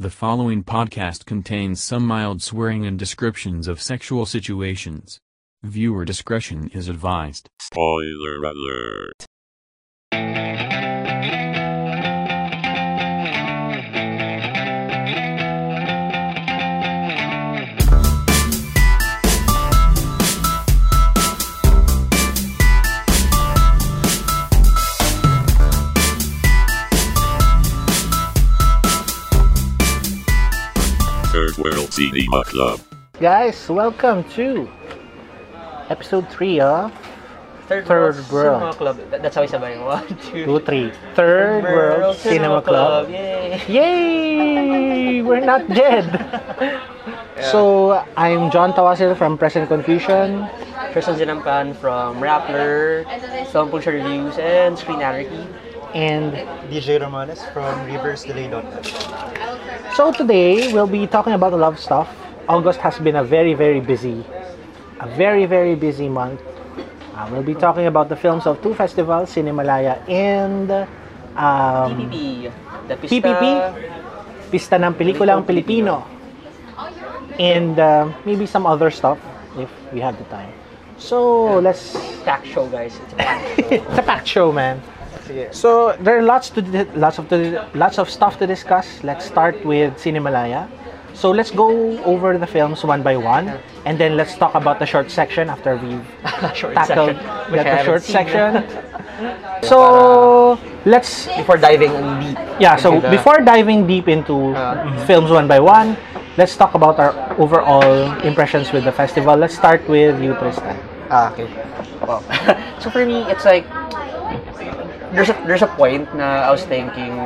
The following podcast contains some mild swearing and descriptions of sexual situations. Viewer discretion is advised. Spoiler alert. World Cinema Club. Guys, welcome to episode 3 of Third, Third World, World. Cinema Club. That- That's how I sabay. One, two, 2, 3. Third World Cinema Club. Yay! Yay! We're not dead! So, I'm John Tawasil from Present Confusion. Tristan Zinampan from Rappler, Film Police Reviews, and Screen Anarchy. And DJ Romanes from ReverseDelay.net. so today, we'll be talking about a lot of stuff. August has been a very, very busy, a very, very busy month. Uh, we'll be talking about the films of two festivals, Cinemalaya and um, PPP. The Pista, PPP? Pista ng Pelikulang Pilipino. And uh, maybe some other stuff if we have the time. So, let's... Tack show, guys. It's a packed show. it's a packed show, man. So, there are lots to lots of the, lots of stuff to discuss. Let's start with Cinemalaya. So, let's go over the films one by one and then let's talk about the short section after we've short tackled section. The, I the haven't short section. so, let's Before diving deep. Yeah, so into the- before diving deep into Uh, films one by one, let's talk about our overall impressions with the festival. Let's start with you, Tristan. Ah, okay. Wow. so for me, it's like there's a there's a point na I was thinking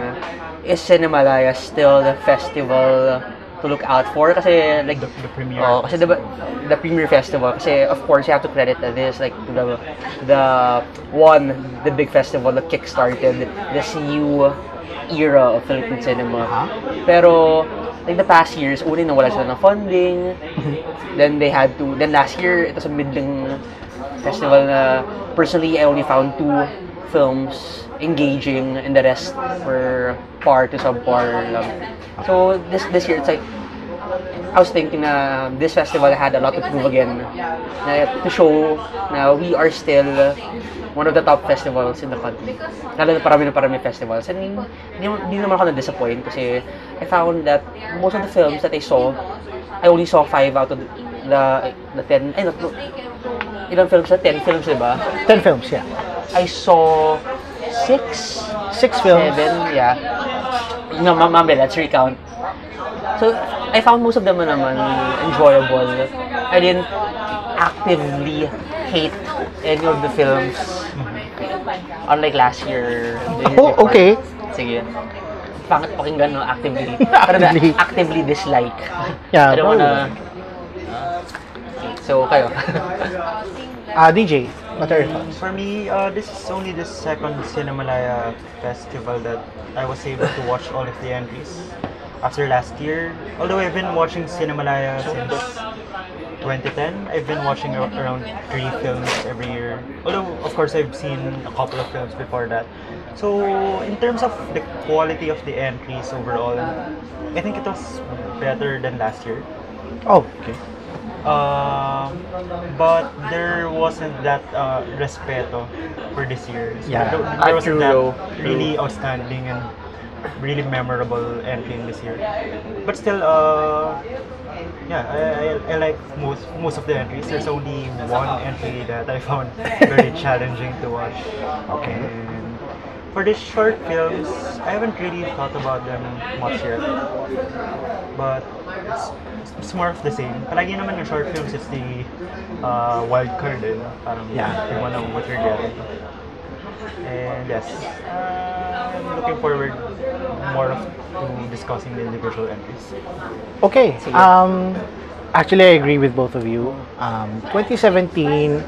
is Cinemalaya still the festival to look out for kasi like The, the premiere. Oh, kasi diba, the premiere festival kasi of course you have to credit this like the the one the big festival that kickstarted this new era of Philippine cinema. Pero like the past years, una nawala sila ng funding. then they had to then last year it was a middling festival na personally I only found two films engaging and the rest were par to subpar lang. So this this year it's like I was thinking na this festival had a lot to prove again na to show na we are still one of the top festivals in the country. Lalo na parami na parami festivals. And hindi, hindi naman ako na-disappoint kasi I found that most of the films that I saw, I only saw 5 out of the the 10, ay, not, no, ilang films na? 10 films, di ba? Ten films, yeah. I saw 6, Six films. Seven, yeah. No, ma mami, let's recount. So, I found most of them naman enjoyable. I didn't actively hate any of the films. Unlike last year. Oh, okay. Sige. Pangit pakinggan, no? Actively. Pero na, Actively. actively dislike. Yeah, I don't probably. wanna... Okay, so, kayo. Uh, DJ, what are your thoughts? For me, uh, this is only the second Cinemalaya festival that I was able to watch all of the entries after last year. Although I've been watching Cinemalaya since 2010, I've been watching around three films every year. Although, of course, I've seen a couple of films before that. So, in terms of the quality of the entries overall, I think it was better than last year. Oh, okay. Uh, but there wasn't that uh, respeto for this year. So Yeah. there, Ah, there wasn't true, that really outstanding and really memorable entry in this year. But still, uh, yeah, I, I, I like most most of the entries. There's only one entry that I found very challenging to watch. Okay. And for these short films, I haven't really thought about them much yet. But it's, it's more of the same. Palagi naman yung short films is the uh, wild card eh. Parang Yeah. you wanna know what you're getting. And yes, I'm looking forward more of to discussing the individual entries. Okay. Um, actually, I agree with both of you. Um, 2017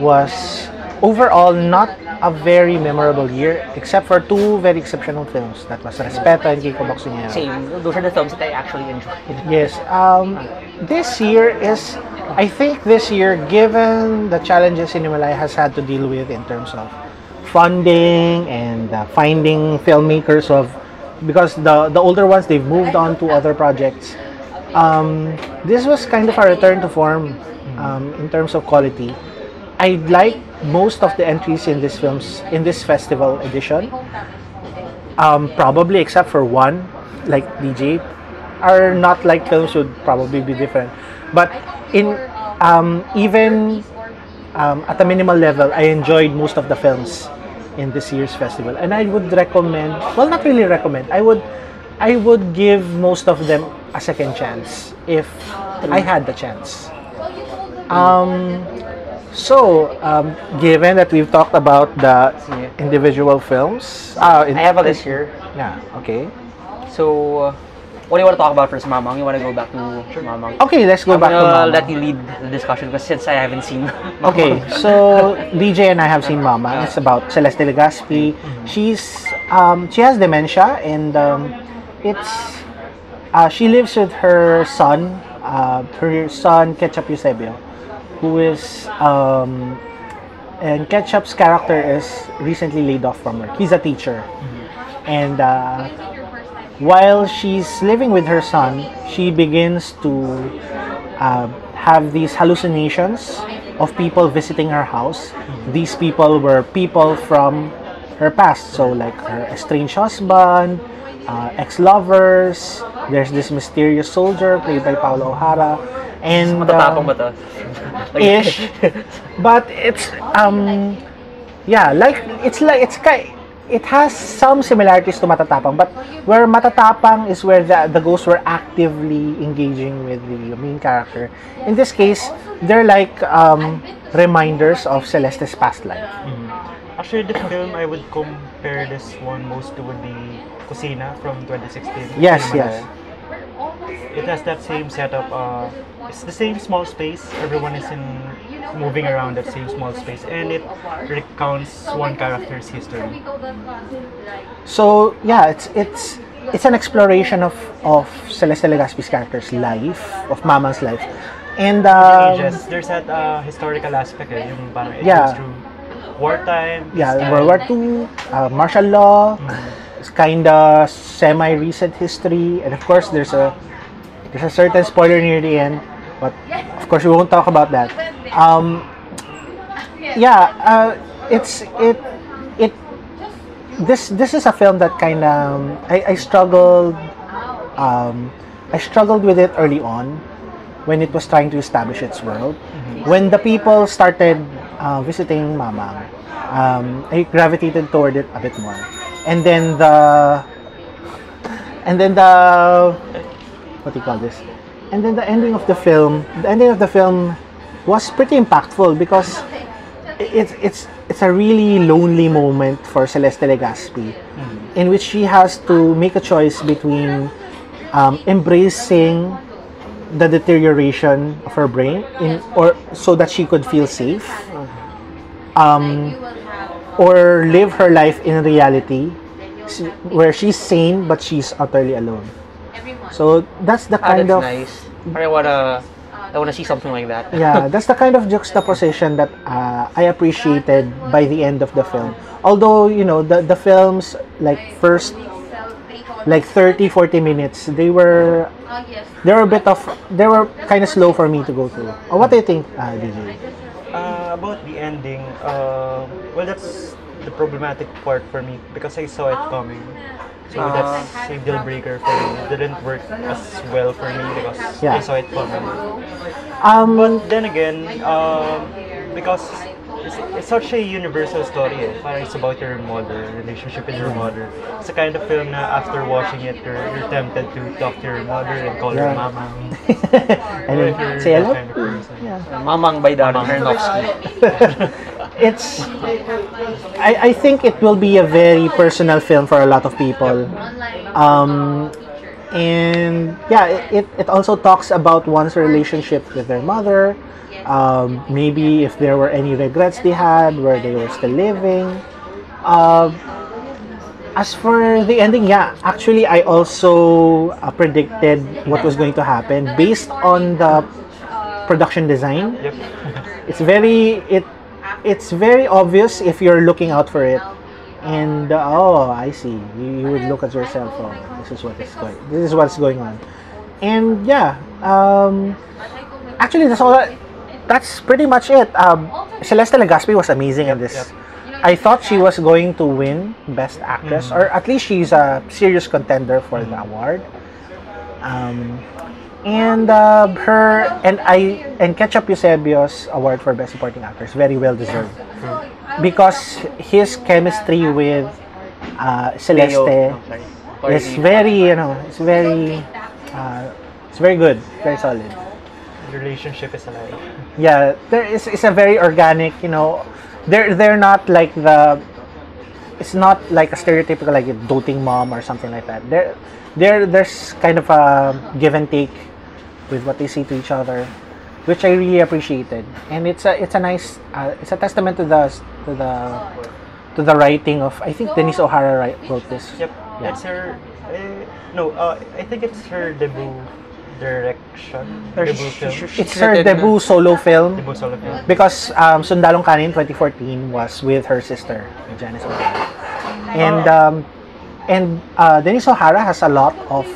was overall not a very memorable year, except for two very exceptional films. That was Respeto and Kiko Boksingero. Same. Those are the films that I actually enjoyed. Yes. Um, this year is, I think this year, given the challenges Cinemalaya has had to deal with in terms of funding and uh, finding filmmakers of because the the older ones they've moved on to other projects. Um, this was kind of a return to form um, in terms of quality. I like most of the entries in this films in this festival edition. Um, probably except for one, like DJ, are not like films would probably be different. But in um, even um, at a minimal level, I enjoyed most of the films in this year's festival, and I would recommend. Well, not really recommend. I would, I would give most of them a second chance if I had the chance. Um, so, um, given that we've talked about the individual films, uh, in- I have a list here. Yeah. Okay. So, uh, what do you want to talk about first, Mamang? You want to go back to Mamang? Okay, let's go I'm back to gonna let you lead the discussion because since I haven't seen. Okay, so DJ and I have seen Mama. It's about Celeste Legaspi. She's um, she has dementia and um, it's uh, she lives with her son, uh, her son Ketchup Eusebio, who is um, and Ketchup's character is recently laid off from work. He's a teacher, and uh, while she's living with her son, she begins to uh, have these hallucinations of people visiting her house. These people were people from her past, so like her estranged husband, uh, ex-lovers. There's this mysterious soldier played by Paolo O'Hara, and Matatapang um, ba to? ish but it's um yeah like it's like it's kind it has some similarities to matatapang but where matatapang is where the, the ghosts were actively engaging with the main character in this case they're like um reminders of celeste's past life Actually, the film I would compare this one most to would be Kusina from 2016. yes yes Laya. It has that same setup. Uh, it's the same small space. Everyone is in moving around that same small space, and it recounts one character's history. so yeah it's it's it's an exploration of of celeste legaspi's character's life of mama's life and um, ages. There's that uh, historical aspect, eh, yung parang Yeah. through wartime. yeah, peacetime. World War II, uh, martial law, it's kind of semi-recent history, and of course there's a there's a certain spoiler near the end, but of course we won't talk about that. Um, yeah, uh, it's it it this this is a film that kind of I, I struggled um, I struggled with it early on when it was trying to establish its world. When the people started uh, visiting Mamang, um, I gravitated toward it a bit more. And then the and then the what do you call this? And then the ending of the film, the ending of the film was pretty impactful because it's it's it's a really lonely moment for Celeste Legaspi, in which she has to make a choice between um, embracing the deterioration of her brain in or so that she could feel safe um, or live her life in reality where she's sane but she's utterly alone so that's the Ah, kind that's of nice. I wanna, I wanna see something like that. yeah, that's the kind of juxtaposition that uh, I appreciated by the end of the film. Although, you know, the, the film's like first like 30 40 minutes, they were they were a bit of they were kind of slow for me to go through. Uh, what do you think, uh, DJ? Uh, about the ending, uh, well, that's the problematic part for me because I saw it coming. So Ah. that's a deal breaker for me. It didn't work as well for me because Yeah. I saw it coming. Um But then again, um, because it's, it's such a universal story, eh. Parang it's about your mother, relationship with your mother. It's a kind of film na after watching it, you're, you're tempted to talk to your mother and call her Yeah. mama. and Or if you're say that hello. kind of person. Mamang by Darren Aronofsky. It's I, I think it will be a very personal film for a lot of people. Um, and yeah, it, it also talks about one's relationship with their mother. Um, maybe if there were any regrets they had where they were still living. Um, as for the ending, yeah, actually, I also uh, predicted what was going to happen based on the production design. Yep. It's very it it's very obvious if you're looking out for it And uh, oh, I see. You, you would look at your cell phone. This is what is going. This is what's going on. And yeah, um, actually, that's all. That, that's pretty much it. Um, Celeste Legaspi was amazing in this. I thought she was going to win Best Actress, or at least she's a serious contender for the award. Um, and uh, her and I and Ketchup Eusebio's award for Best Supporting Actress very well deserved. Because his chemistry with uh, Celeste Leo- oh, is very you know it's very uh, it's very good very solid. The relationship is alive. yeah there is it's a very organic you know they're they're not like the it's not like a stereotypical like a doting mom or something like that. There there there's kind of a give and take with what they say to each other which I really appreciated and it's a it's a nice uh, it's a testament to the to the to the writing of I think Denise O'Hara write, wrote this Yep. Yeah. It's her. Uh, no, uh, I think it's her debut direction. Or debut film. sh- sh- it's her debut solo film debut solo film. because um, Sundalong Kanin 2014 was with her sister Janice O'Hara, and um, and uh, Denise O'Hara has a lot of.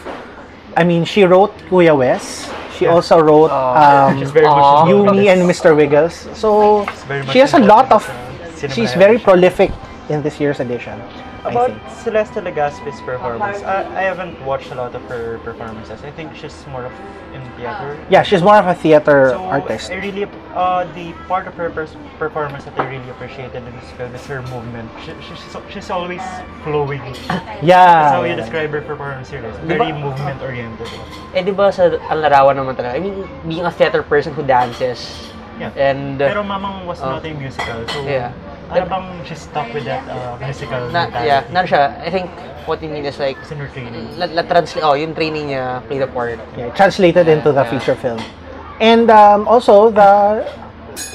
I mean, she wrote Kuya Wes. She Yeah. also wrote um, much Aw. involved Yumi in and. Mr. Wiggles. So she has a lot of. She's very prolific in this year's edition. I About think. Celeste Legaspi's performance, I, I haven't watched a lot of her performances. I think she's more of in theater. Yeah, she's more of a theater So artist. I really, uh, the part of her performance that I really appreciated in this film is her movement. She, she's, she's always flowing. Yeah. That's how you yeah. describe her performance here. It's Diba- very movement oriented. Eh, di ba sa ang larawan naman talaga? I mean, being a theater person who dances. Yeah. And, Pero Mamang was Oh. not a musical, so Yeah. Ano bang she's stuck with that uh, musical na, mentality. yeah, na siya. I think what you mean is like, It's in her training. la, la translate, oh, yung training niya, play the part. Yeah, translated into the Yeah. feature film. And um, also the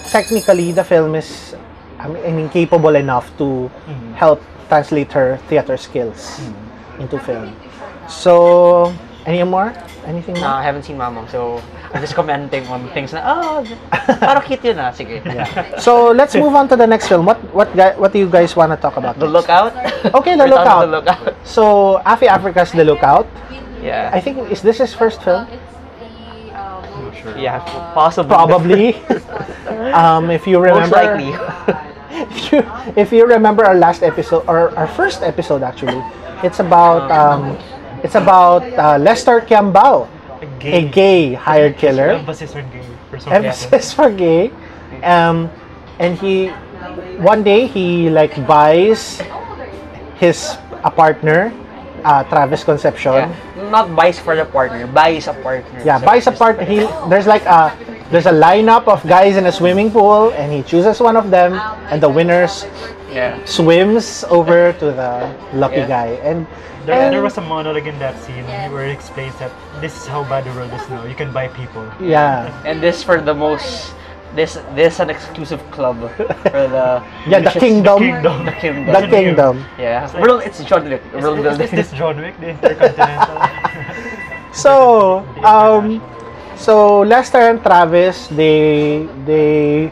technically the film is I mean, I mean capable enough to Mhm. help translate her theater skills into film. So any more? Anything Na more? I haven't seen Mamang, so I'm just commenting on things na, oh, parang cute yun ah. Sige. So let's move on to the next film. What what what do you guys want to talk about? The next? Lookout? Okay, The We're talking about Lookout. The Lookout. So Afi Africa's The Lookout. Yeah. I think is this his first film? Sure. yeah, possibly. Probably. um, if you remember. Most remember. likely. if you if you remember our last episode or our first episode actually, it's about um, it's about uh, Lester Kiambao, a gay hired killer. Emphasis on gay for some. Emphasis for gay, um, and he one day he like buys his a partner, uh, Travis Concepcion. yeah. Not buys for the partner, buys a partner. Yeah, So, buys a part. He there's like a there's a lineup of guys in a swimming pool, and he chooses one of them, and the winners Yeah. swims over to the lucky Yeah. guy. And, There, and there was a monologue in that scene where it explains that this is how bad the world is now. You can buy people. yeah, And this for the most, this this an exclusive club for the yeah, the vicious- kingdom, kingdom. The kingdom. the kingdom. Yeah. It's like- World, it's John Wick. Is, World is, is this John Wick, the Intercontinental? So, um, so Lester and Travis, they they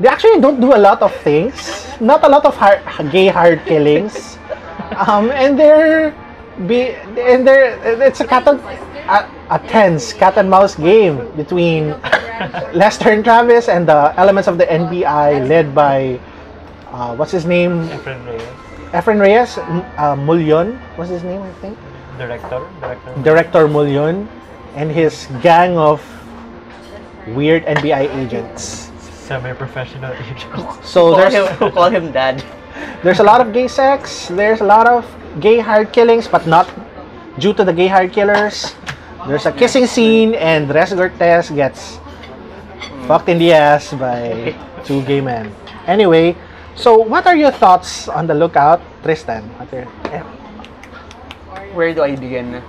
they actually don't do a lot of things. Not a lot of hard, gay hard killings. Um, and they're be and they're it's a cat and, a, a tense cat and mouse game between Lester and Travis and the elements of the NBI led by uh, what's his name? Efren Reyes, Efren Reyes, M- uh, Mulyon was his name, I think. director, director. Director Mulyon and his gang of weird NBI agents. Semi-professional agents. So call there's him, call him dad. There's a lot of gay sex, there's a lot of gay hired killings, but not due to the gay hired killers. There's a kissing scene and Rez Cortez gets fucked in the ass by two gay men. Anyway, so what are your thoughts on the lookout, Tristan? What are- eh, Where do I begin?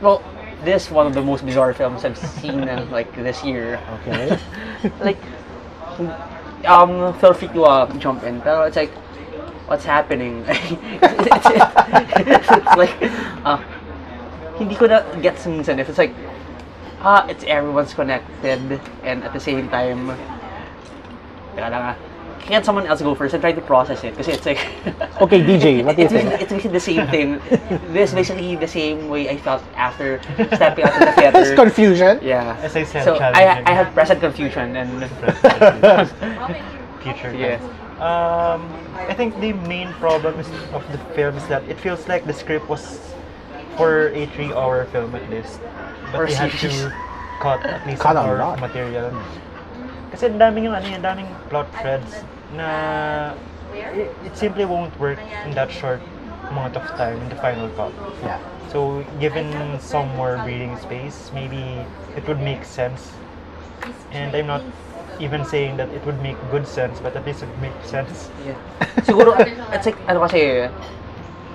Well, this is one of the most bizarre films I've seen uh, like this year. Okay. like um feel free to uh, jump in. Pero it's like what's happening? It's, like uh, hindi ko na gets if it's like ah it's everyone's connected and at the same time teka can't someone else go first and try to process it? Kasi it's like, Okay, DJ, what do you it's, basically, think? it's basically the same thing. This is basically the same way I felt after stepping out of the theater. There's confusion. Yeah. As I said, so I. I had present confusion and future. Yes. Um, I think the main problem is, of the film is that it feels like the script was for a three-hour film at least, but Or they had to cut at least Cut an a lot. of material. Kasi ang daming yung ano, yung daming plot threads na it, it simply won't work in that short amount of time in the final cut. Yeah. So, given some more breathing space, maybe it would make sense. And I'm not even saying that it would make good sense, but at least it would make sense. Yeah. Siguro, it's like, ano kasi,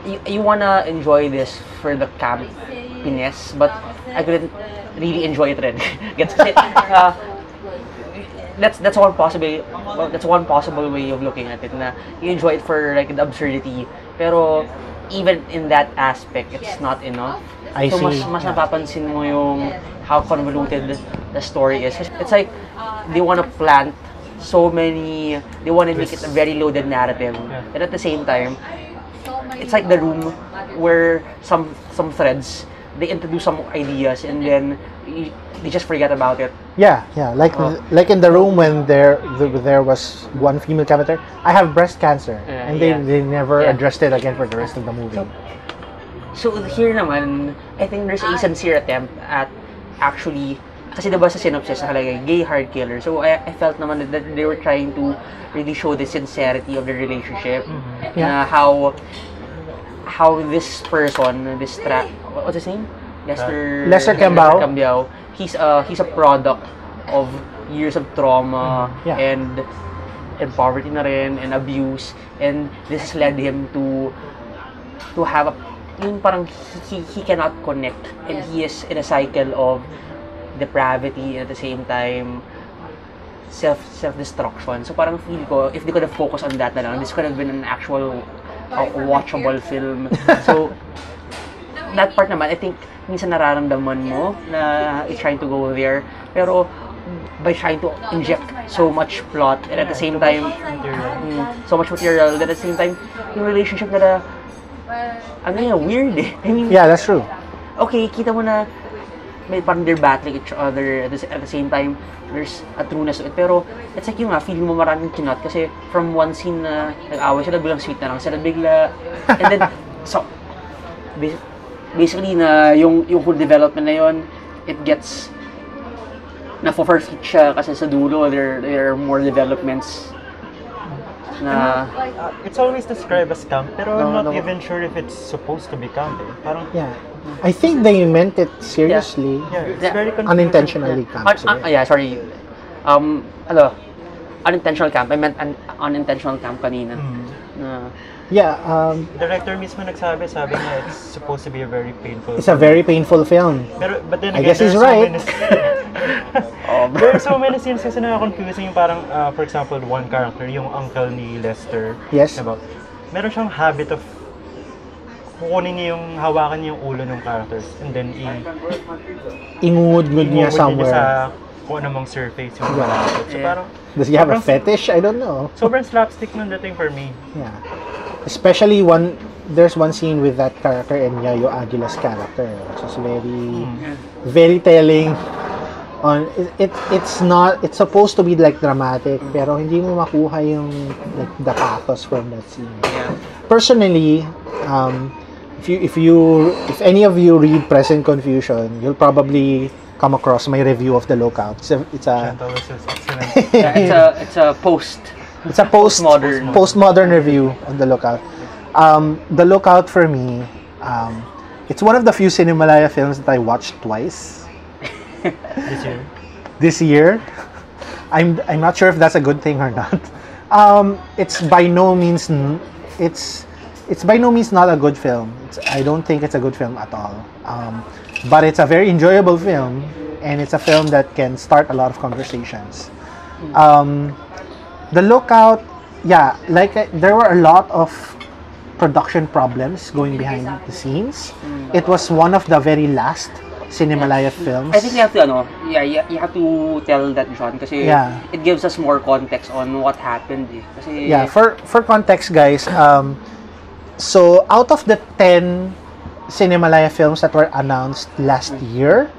you, you wanna enjoy this for the campiness, but I couldn't really enjoy it rin. Gets kasi, uh, that's that's one possible well, that's one possible way of looking at it na you enjoy it for like the absurdity. Pero even in that aspect it's not enough. I so mas see. mas napapansin mo yung how convoluted the story is. It's like they want to plant so many they want to make it a very loaded narrative. And at the same time it's like the room where some some threads they introduce some ideas and then y- they just forget about it Yeah, yeah. Like Oh. like in the room when there the, there was one female character. I have breast cancer, Yeah, and they, yeah. they never Yeah. addressed it again for the rest of the movie. So here naman, I think there's a sincere attempt at actually kasi diba sa synopsis nakalagay gay hard killer. So I, I felt naman that they were trying to really show the sincerity of the relationship. Mm-hmm. Na Yeah. how how this person, this tra what's his name? Lester uh, Lester Cambao. Cambao. He's a he's a product of years of trauma mm-hmm. Yeah. and and poverty na rin and abuse and this has led him to to have a yung parang he, he cannot connect and he is in a cycle of depravity and at the same time self self destruction so parang feel ko if they could have focused on that na lang this could have been an actual uh, watchable film. So that part naman I think minsan nararamdaman mo na it's trying to go there. Pero by trying to inject so much plot and at the same time mm, so much material and at the same time yung relationship nila ano yun, weird eh. I mean, Yeah, that's true. okay, kita mo na may parang they're battling each other at the, at the same time there's a trueness to it pero it's like yung nga feeling mo maraming kinot kasi from one scene na nag-away sila biglang sweet na lang sila bigla and then so bas- basically na yung yung whole development na yon it gets na for siya kasi sa dulo there there are more developments na Uh, it's always described as camp, pero I'm No, not no. even sure if it's supposed to be camp. Eh. Parang, Yeah, I think they meant it seriously, yeah, it's Yeah. very confusing. unintentionally. camp Un- siguro. uh, yeah, sorry. Um, ano, unintentional camp. I meant un- unintentional camp kanina. Hmm. Na, Yeah, um, Director mismo nagsabi, sabi niya it's supposed to be a very painful. it's a very painful film. Pero, but then I again, guess he's so right. oh, There are so many scenes kasi nakaka-confusing yung parang, uh, for example, one character, yung uncle ni Lester. Yes. Diba? Meron siyang habit of kukunin niya yung hawakan niya yung ulo ng characters and then i Ingungud-ngud niya somewhere. sa kung anong surface yung Yeah. malapit. So Yeah. parang Does he have a fetish? I don't know. Sobrang slapstick ng dating for me. Yeah. Especially one there's one scene with that character and Yayo Aguila's character, which is very very telling on it, it it's not it's supposed to be like dramatic pero hindi mo makuha yung like the pathos from that scene. yeah. Personally, um if you if you if any of you read Present Confusion, you'll probably come across my review of The Lookout. It's a, it's a Chantal was just excellent. yeah, it's a it's a post. It's a post Postmodern. postmodern review of The Lookout. Um, the Lookout for me, um, it's one of the few Cinemalaya films that I watched twice this year. this year. I'm I'm not sure if that's a good thing or not. Um, it's by no means n- it's it's by no means not a good film. It's, I don't think it's a good film at all. Um, but it's a very enjoyable film, and it's a film that can start a lot of conversations. Um, the Lookout, yeah, like uh, there were a lot of production problems going behind the scenes. It was one of the very last Cinemalaya films. I think you have to, ano, yeah, you, you have to tell that, John, kasi Yeah. it gives us more context on what happened, eh. Kasi, yeah for for context guys um so out of the 10 cinemalaya films that were announced last year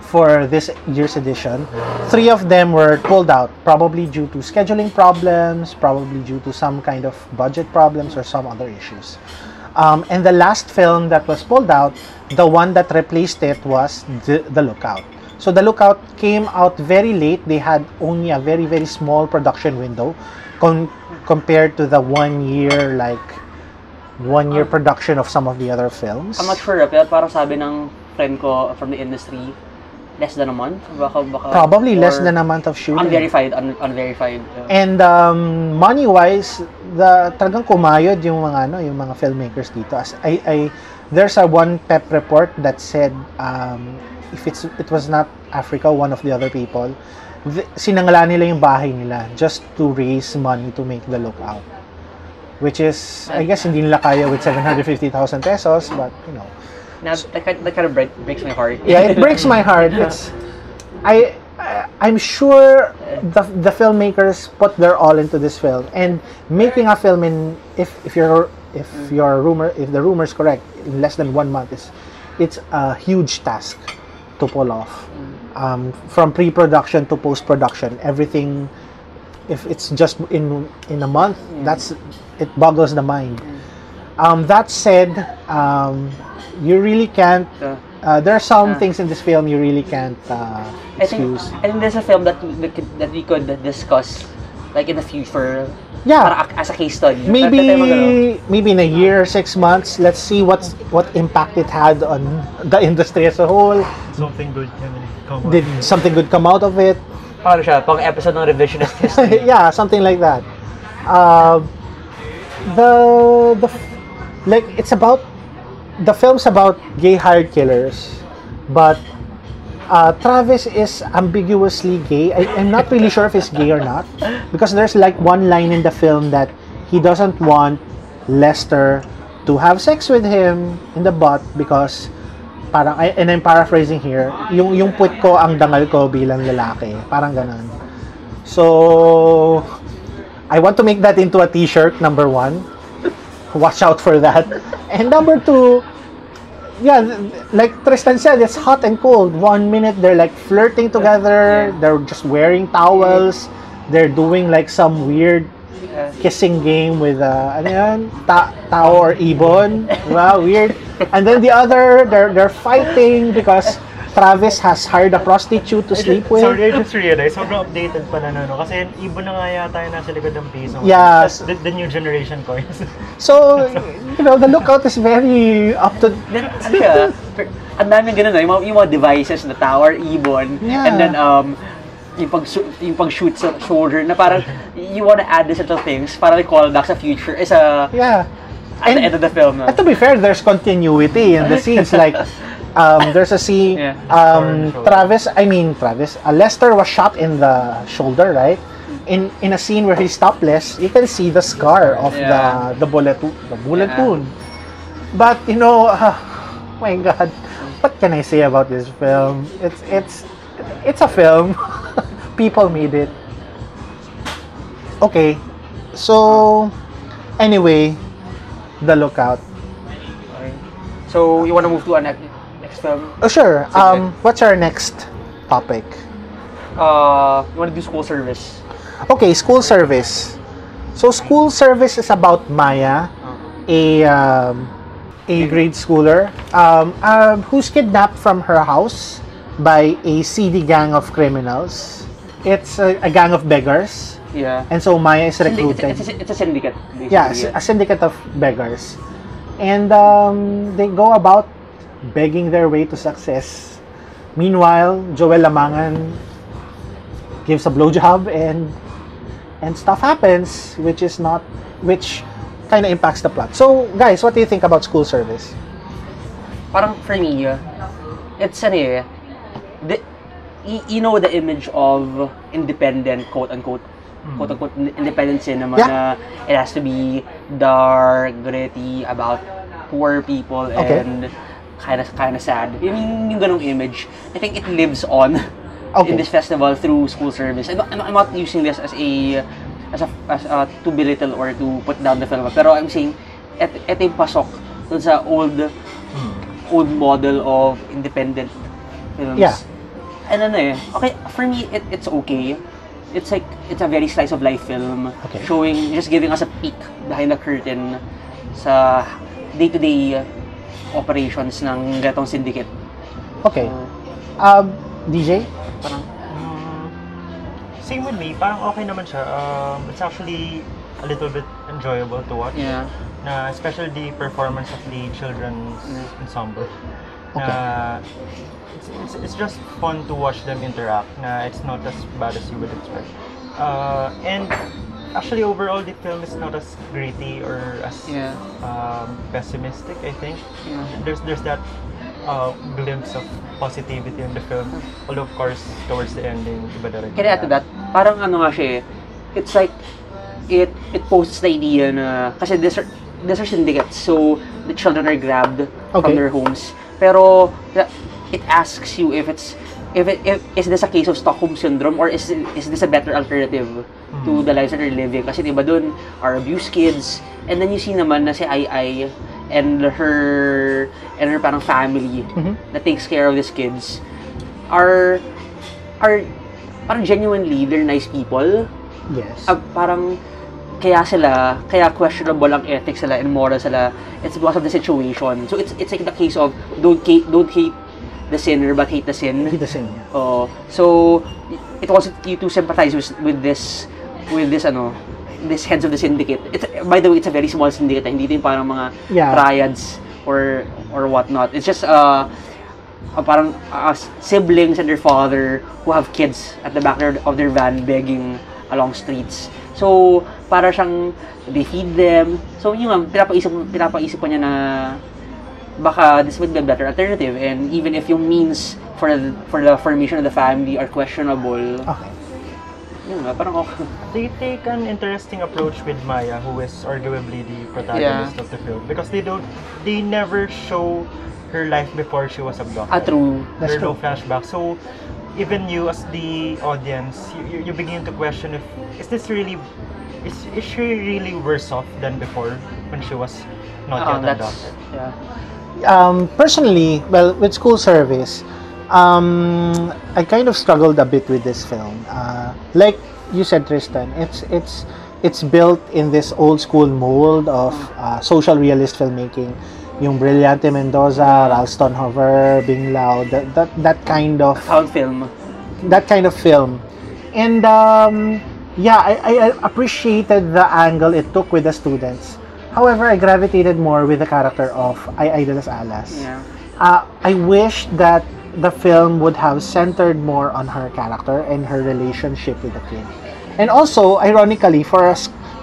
for this year's edition three of them were pulled out probably due to scheduling problems probably due to some kind of budget problems or some other issues. Um, and the last film that was pulled out the one that replaced it was the, the lookout. So the lookout came out very late. They had only a very very small production window con- compared to the one year like one year production of some of the other films I'm not sure, pero parang sabi ng friend ko from the industry, less than a month? Baka, baka, probably less than a month of shooting Unverified, un, unverified. uh, And um, money wise, the talagang kumayod yung mga ano, yung mga filmmakers dito. As I, I there's a one pep report that said um, if it's it was not Africa, one of the other people, th- sinangla nila yung bahay nila just to raise money to make the lookout. Which is, I guess, hindi nila kaya with 750,000 pesos, but, you know. na, that, kind- that kind of break, breaks my heart. yeah, it breaks my heart. It's I, I I'm sure the the filmmakers put their all into this film and making a film in if if your if your rumor if the rumor is correct in less than one month is it's a huge task to pull off. Um, from pre-production to post-production, everything. If it's just in in a month, that's it boggles the mind. Um, that said, um, you really can't Uh, uh, there are some Ah. things in this film you really can't uh, I think, excuse. I think there's a film that we, that could- that we could discuss like in the future Yeah, para as a case study. Pwede tayo mag- maybe maybe in a year, six months. Let's see what's what impact it had on the industry as a whole. Something good can come out. Did something good come out of it? Paano siya? Pang episode ng revisionist history. yeah, something like that. Uh, the the like it's about the film's about gay hired killers, but uh, Travis is ambiguously gay. I, I'm not really sure if he's gay or not because there's like one line in the film that he doesn't want Lester to have sex with him in the butt because parang I- and I'm paraphrasing here yung yung puwit ko ang dangal ko bilang lalaki. Parang ganun. So I want to make that into a t-shirt number one. Watch out for that. And number two yeah like Tristan said it's hot and cold. One minute they're like flirting together. They're just wearing towels. They're doing like some weird kissing game with uh, ano yan? Ta- Tao or Ibon. Diba? Weird. And then the other, they're, they're fighting because Travis has hired a prostitute to sleep with. Sorry, I just realized, sobrang updated pala na, no? Kasi ibon na nga yata yung nasa likod ng piso. Yes. The, the new generation coins. So, you know, the lookout is very up to... Then, ano ang daming ganun, no? yung, mga, yung mga devices na tower, ibon, Yeah. and then, um, yung pag yung pag shoot sa shoulder na parang you wanna add these little things para like call back sa future is a Yeah. At the end of the film no? And to be fair, there's continuity in the scenes. Like, um, there's a scene. Yeah. Um, Travis, I mean Travis. Uh, Lester was shot in the shoulder, right? In in a scene where he's topless, you can see the scar of Yeah. the the bullet the bullet wound. But you know, uh, my God, what can I say about this film? It's it's it's a film. People made it. Okay, so anyway, the lookout. Okay. So, you wanna move to a next, next film? Oh, sure. Um, what's our next topic? Uh, you wanna do school service? Okay, school service. So, school service is about Maya, a um, a grade schooler um, um, who's kidnapped from her house by a seedy gang of criminals. It's a, a gang of beggars, Yeah. and so Maya is recruited. It's, it's, a, it's a syndicate. Basically. Yeah, a- a syndicate of beggars. And um, they go about begging their way to success. Meanwhile, Joel Lamangan gives a blowjob and and stuff happens which is not which kind of impacts the plot. So, guys, what do you think about school service? parang for me, uh, it's ano eh, the, you know the image of independent, quote unquote, quote unquote, independent cinema Yeah. na it has to be dark, gritty, about poor people Okay. and kind of kind of sad. Yung, yung ganong image. I think it lives on Okay. in this festival through school service. I'm, I'm, I'm not using this as a as a as a, to belittle or to put down the film. Pero I'm saying et, ito yung pasok dun sa old old model of independent films. Yeah. And ano eh, okay, for me, it, it's okay. It's like, it's a very slice of life film. Okay. Showing, just giving us a peek behind the curtain sa day-to-day operations ng gatong syndicate. Okay. Um, DJ? Parang, Mm, same with me, parang okay naman siya. Um, it's actually a little bit enjoyable to watch. yeah. Na especially the performance of the children's Yeah. ensemble. Okay. Na it's, it's, just fun to watch them interact. Na it's not as bad as you would expect. Uh, and actually overall the film is not as gritty or as Yeah. um, pessimistic. I think Yeah. there's there's that uh, glimpse of positivity in the film. Although of course towards the ending, iba na rin. Can I add to that? Parang ano nga siya eh, it's like, it it poses the idea na, kasi these are syndicates, so the children are grabbed Okay. from their homes. Pero, it asks you if it's, if, it, if is this a case of Stockholm Syndrome or is, is this a better alternative to the lives that they're living? Kasi diba dun are abused kids, and then you see naman na si Ai Ai and her, and her parang family Mhm. that takes care of these kids are are parang genuinely they're nice people. Yes. Ah, parang kaya sila, kaya questionable ang ethics sila and moral sila. It's because of the situation. So it's it's like the case of don't hate, don't hate the sinner but hate the sin. He the same. Yeah. Oh, so it also you to sympathize with, with this with this ano this heads of the syndicate. It's by the way, it's a very small syndicate. Hindi din parang mga Yeah. triads or or whatnot. It's just uh, uh, parang uh, siblings and their father who have kids at the back of their van begging along streets. So, para siyang they feed them. So, yun nga, pinapaisip, pinapaisip ko niya na baka this would be a better alternative and even if yung means for the, for the formation of the family are questionable, Okay. yun nga, parang okay. They take an interesting approach with Maya, who is arguably the protagonist of the film, because they don't, they never show her life before she was abducted. Ah, true. That's there are no flashbacks. So even you as the audience, you, you, begin to question if is this really is, is she really worse off than before when she was not Ah, yet adopted? yeah. Um, personally, well, with school service, um, I kind of struggled a bit with this film. Uh, like you said, Tristan, it's it's it's built in this old school mold of uh, social realist filmmaking. Yung Brillante Mendoza, Ralston Jover, Bing Lao, that, that, that kind of Found film. that kind of film. And um, yeah, I, I appreciated the angle it took with the students. However, I gravitated more with the character of Ay Ay de las Alas. Yeah. Uh, I wish that the film would have centered more on her character and her relationship with the kid. And also, ironically, for a,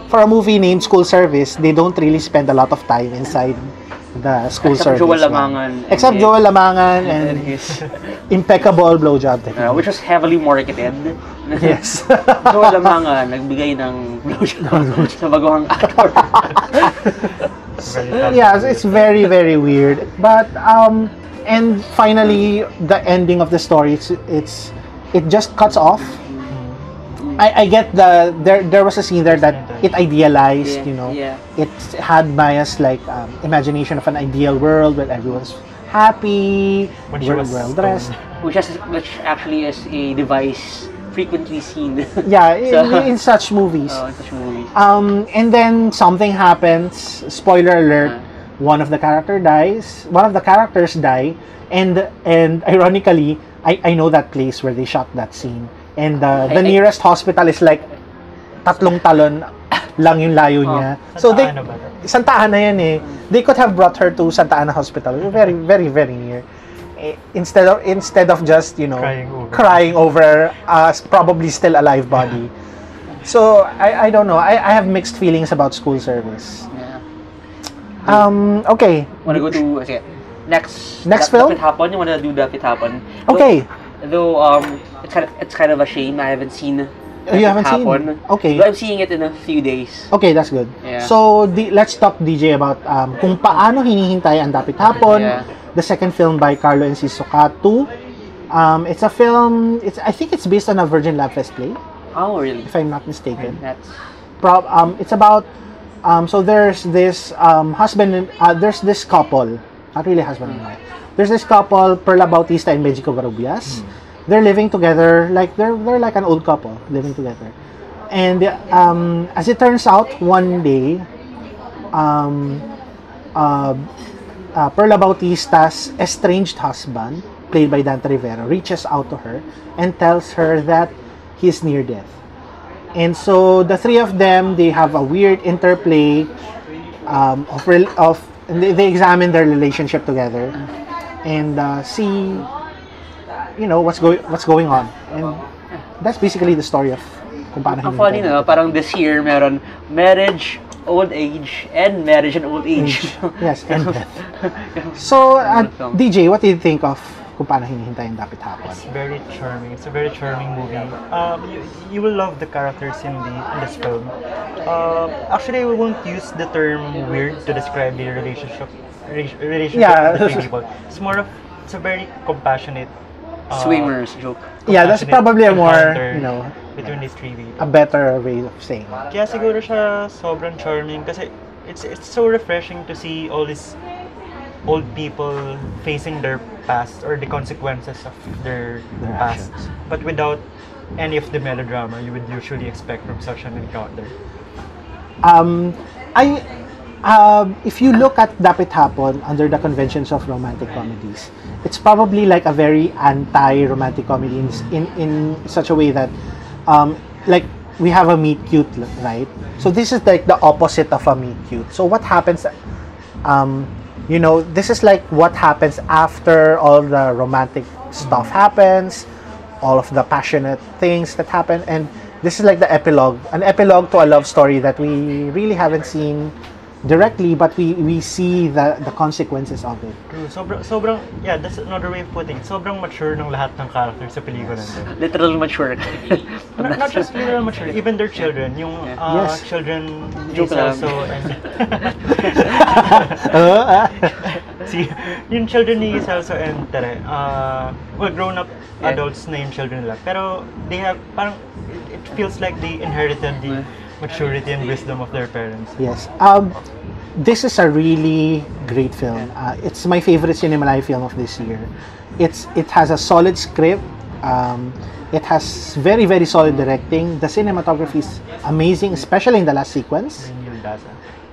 for a movie named School Service, they don't really spend a lot of time inside the school Except service. Joel. Lamangan and Except his- Joel Lamangan And and his, impeccable blowjob technique. uh, which was heavily marketed. Yes. Joel Lamangan, nagbigay ng blowjob sa baguhang actor. Yeah, it's very very weird. But um, and finally the ending of the story, it's it's it just cuts off. I, I get the there there was a scene there that it idealized, Yeah, you know. yeah. It had Maya's like um, imagination of an ideal world where everyone's happy, When she was well dressed. which, has, which actually is a device frequently seen Yeah, in, So- in such movies. uh, in such movies. Um, and then something happens. Spoiler alert: Uh. one of the character dies. One of the characters die, and and ironically, I, I know that place where they shot that scene. And uh, the I- I- nearest hospital is like tatlong talon lang yung layo niya. so they Santa Ana yan eh. They could have brought her to Santa Ana Hospital. Very very very near. Eh, Instead of instead of just you know Crying over. crying over a probably still alive body. So I, I don't know. I, I have mixed feelings about school service. Yeah. Um okay. Wanna go to, sige, next, Next film? That It Happen? You wanna do Happen? Though- Okay. Though, um, it's kind of, it's kind of a shame I haven't seen Oh, you It haven't seen? Okay. Though I'm seeing it in a few days. Okay, that's good. Yeah. So, di, let's talk DJ about um, kung paano hinihintay ang dapithapon, Yeah. the second film by Carlo Enciso Catu. Um, it's a film. It's I think it's based on a Virgin Lab Fest play, Oh, really? if I'm not mistaken. That's Prob- um, it's about um, so there's this um, husband and uh, there's this couple not really husband and wife there's this couple Perla Bautista and Menggie Cobarrubias. They're living together like they're they're like an old couple living together. And um, as it turns out one day um, uh, uh, Perla Bautista's estranged husband played by Dante Rivero reaches out to her and tells her that he's near death. And so the three of them, they have a weird interplay um, of of and they, they examine their relationship together and uh, see, you know, what's going what's going on. And that's basically the story of kung paano Ang funny natin. na, parang this year meron marriage, old age, and marriage and old age. Yes, and death. So, uh, DJ, what do you think of kung paano hinihintay ang dapithapon? It's very charming. It's a very charming movie. Um, you, you will love the characters in the in this film. Um, actually, we won't use the term weird to describe the relationship rela- relationship Yeah. of people. It's more of it's a very compassionate. uh, Swimmers joke. Yeah, that's probably a more, you know, between these three people. a better way of saying it. Kaya siguro siya sobrang charming kasi it's it's so refreshing to see all these old people facing their past or the consequences of their, Their past actions. but without any of the melodrama you would usually expect from such an encounter. Um, I, um, if you look at Dapithapon under the conventions of romantic comedies, it's probably like a very anti-romantic comedy in, in, in such a way that, um, like, we have a meet cute, right? So this is like the opposite of a meet cute. So what happens, um, you know, this is like what happens after all the romantic stuff happens, all of the passionate things that happen, and this is like the epilogue, an epilogue to a love story that we really haven't seen directly, but we we see the the consequences of it. True. Sobrang, sobrang, yeah, that's another way of putting it. Sobrang mature ng lahat ng characters sa pelikula nito. Literal mature. Not, not just literal mature, even their children. Yung uh, Yes. children Joke is lang. also and See, yung children ni Celso and Tere, uh, well, grown-up Yeah. adults na yung children nila. Pero they have, parang, it, it feels like they inherited the maturity and wisdom of their parents. Yes. Um, this is a really great film. Uh, it's my favorite Cinemalaya film of this year. It's it has a solid script. Um, it has very very solid directing. The cinematography is amazing, especially in the last sequence. Yun yung Daza.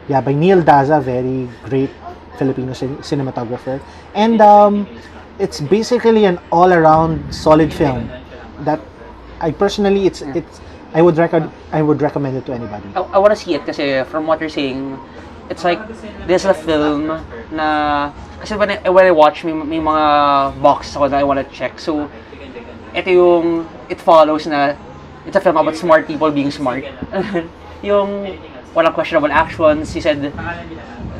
Yeah, by Neil Daza, very great Filipino cin- cinematographer. And um, it's basically an all-around solid film that I personally it's it's I would recommend I would recommend it to anybody. I, I wanna see it kasi from what you're saying, it's like, this is a film na, kasi when I, when I watch, may, may mga boxes ako na I wanna check. So, ito yung, it follows na, it's a film about smart people being smart. yung walang questionable actions, he said,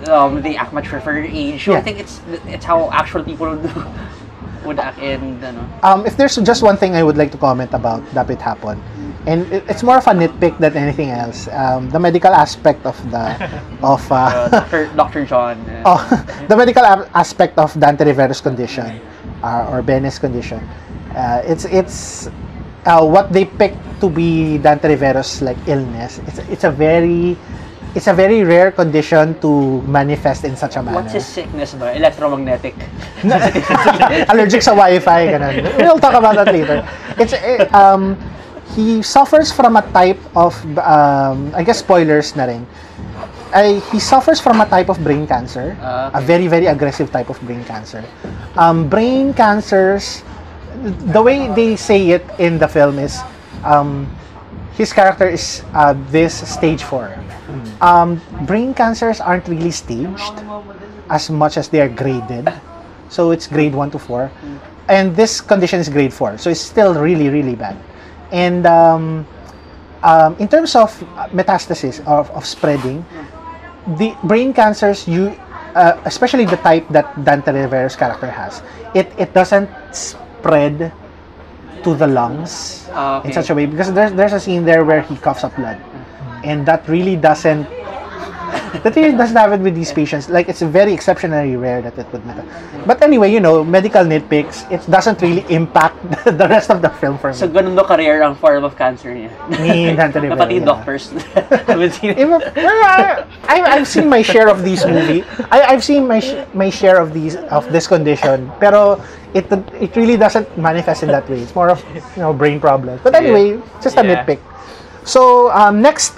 um, they act mature for their age. So, I think it's it's how actual people would, would act and, ano, Um, if there's just one thing I would like to comment about Dapithapon, and it, it's more of a nitpick than anything else, um, the medical aspect of the of uh, uh, Dr. Dr. John. uh, oh, the medical a- aspect of Dante Rivero's condition uh, or Benes condition. Uh, it's it's uh, what they picked to be Dante Rivero's like illness. It's it's a very it's a very rare condition to manifest in such a manner. What's his sickness ba? Electromagnetic. allergic sa Wi-Fi, ganun. We'll talk about that later. It's um he suffers from a type of um I guess spoilers na rin. He suffers from a type of brain cancer, Ah, a very very aggressive type of brain cancer. Um, brain cancers, the way they say it in the film is, um, his character is uh, this stage four. Um, brain cancers aren't really staged as much as they are graded. So it's grade 1 to 4. And this condition is grade 4. So it's still really, really bad. And um, um, in terms of metastasis, of, of spreading, the brain cancers, you, uh, especially the type that Dante Rivero's character has, it, it doesn't spread to the lungs Ah, in such a way because there's there's a scene there where he coughs up blood, and that really doesn't that really doesn't happen with these patients. Like it's very exceptionally rare that it would matter. But anyway, you know, medical nitpicks, it doesn't really impact the rest of the film for me. So, ganun ba career ang form of cancer niya? Rivera, Na pati yeah. doctors. I, I've seen my share of these movie. I, I've seen my sh- my share of these of this condition, pero it it really doesn't manifest in that way. It's more of you know brain problems. But anyway, just a Yeah. nitpick. So um, next,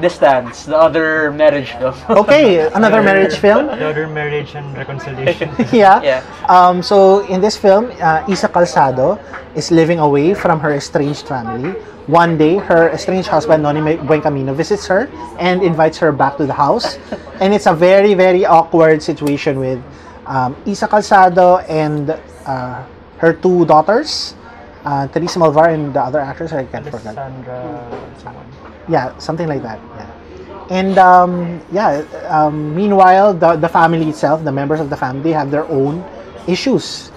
Distance, the other marriage film. okay, another marriage film. The other marriage and reconciliation. yeah. Yeah. Um, so in this film, uh, Iza Calzado is living away from her estranged family. One day, her estranged husband Nonie Buencamino visits her and invites her back to the house, and it's a very very awkward situation with um, Iza Calzado and uh, her two daughters, uh, Therese Malvar and the other actress I can't forget. Sandra, someone. Yeah, something like that. Yeah. And um, yeah, um, meanwhile, the, the family itself, the members of the family, have their own issues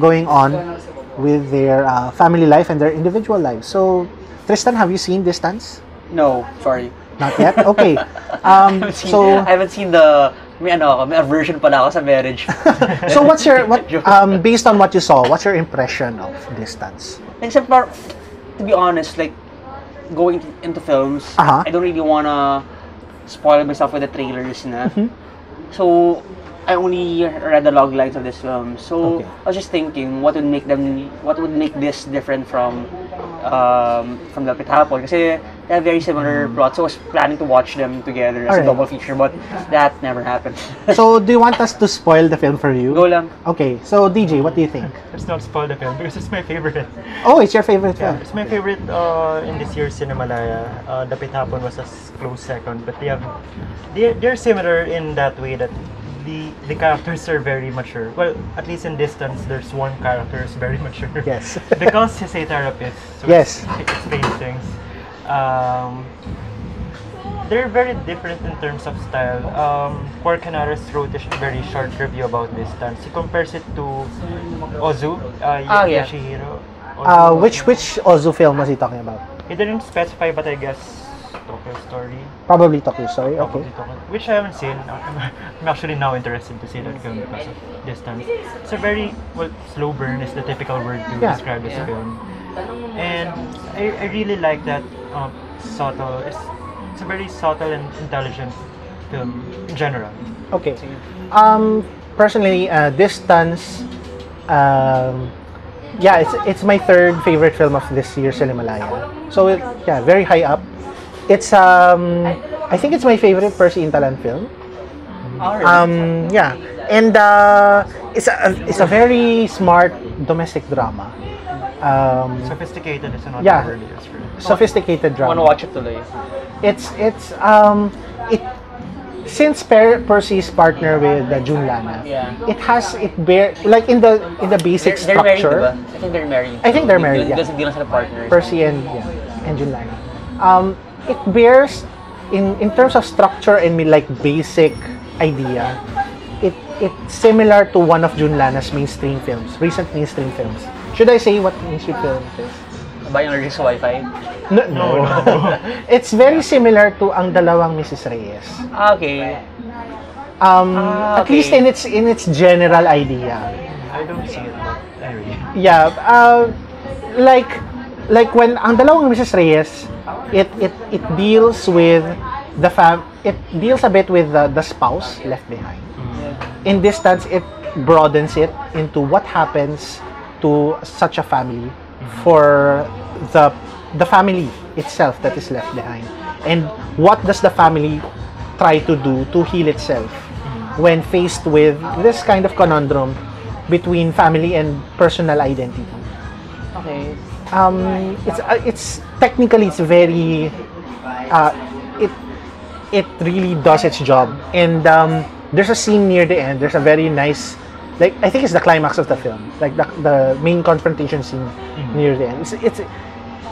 going on with their uh, family life and their individual lives. So, Tristan, have you seen Distance? No, sorry. Not yet. Okay. Um, haven't seen, so, I haven't seen the may ano ako, may aversion pala ako sa marriage. so what's your what um based on what you saw? What's your impression of Distance? Except for, to be honest, like, going into films, Uh-huh. I don't really wanna spoil myself with the trailers na. Mm-hmm. So, I only read the log lines of this film. So, Okay. I was just thinking, what would make them, what would make this different from, um, from the Pitapon? Kasi they have very similar plots. So, I was planning to watch them together as Mm. Alright. a double feature, but that never happened. So, do you want us to spoil the film for you? Go lang. Okay. So, DJ, what do you think? Let's not spoil the film because it's my favorite. Oh, it's your favorite Yeah, film. it's my favorite uh, in this year's Cinemalaya. Uh, the Pitapon was a s- close second, but they have they're, they're similar in that way that the the characters are very mature. Well, at least in distance, there's one character is very mature. Yes. because he's a therapist. So Yes. It explains things. Um, they're very different in terms of style. Um, Cor Canaris wrote a sh- very short review about Distance. He compares it to Ozu, uh, Ah, yeah. Yoshihiro. Ozu. Uh, which which Ozu film was he talking about? He didn't specify, but I guess Tokyo Story. Probably Tokyo Story. Probably Okay. Tokyo, which I haven't seen. I'm, I'm actually now interested to see that film because of distance. It's a very well slow burn is the typical word to Yeah. describe this film, and I, I really like that um, subtle. It's, it's a very subtle and intelligent film in general. Okay. Um, personally, uh, Distance. Um, yeah, it's it's my third favorite film of this year's Cinemalaya. So it, yeah, very high up. It's um, I think it's my favorite Percy Intalan film. Alright. Um, yeah, and uh, it's a it's a very smart domestic drama. Um, Sophisticated is another Yeah. word used for it. sophisticated I wanna watch it tuloy. It's it's um it since per, Percy's partner with uh, June Lana. Yeah. It has it bear like in the in the basic They're, they're married, structure. diba? I think they're married. I think they're married, yeah. Doesn't deal sila partners. Percy and yeah, and June Lana. Um, it bears in in terms of structure and me like basic idea. It it's similar to one of June Lana's mainstream films, recent mainstream films. Should I say what mainstream film it is? Allergic sa wifi? No, no. it's very similar to ang dalawang Mrs. Reyes. Ah, okay. Um, Ah, at least okay. in its in its general idea. I don't see it. Yeah, uh, like like when ang dalawang Mrs. Reyes, it it it deals with the fam it deals a bit with the, the spouse left behind. Mm. In distance, it broadens it into what happens to such a family for the the family itself that is left behind, and what does the family try to do to heal itself when faced with this kind of conundrum between family and personal identity Okay. Um, it's uh, it's technically it's very uh, it it really does its job. And um, there's a scene near the end. There's a very nice like I think it's the climax of the film. Like the, the main confrontation scene near the end. It's it's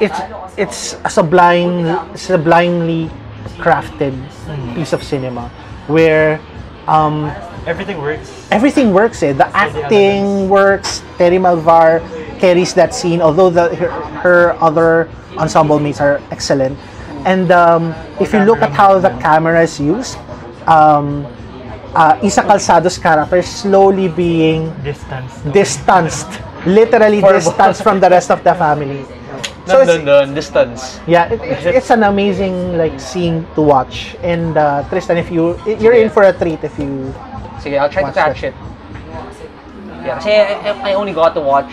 it's it's a sublime sublimely crafted piece of cinema where um, Everything works. everything works eh. The acting works. Therese Malvar carries that scene, although the her, her other ensemble mates are excellent. And um, if you look at how the camera is used, um, uh, Iza Calzado's character slowly being Distance. distanced, literally distanced from the rest of the family. So Dun, it's, dun, dun, distance. yeah, it, it's, it's an amazing like scene to watch. And uh, Tristan, if you you're in for a treat if you Sige, I'll try to Watch catch it. Yeah, kasi I, I only got to watch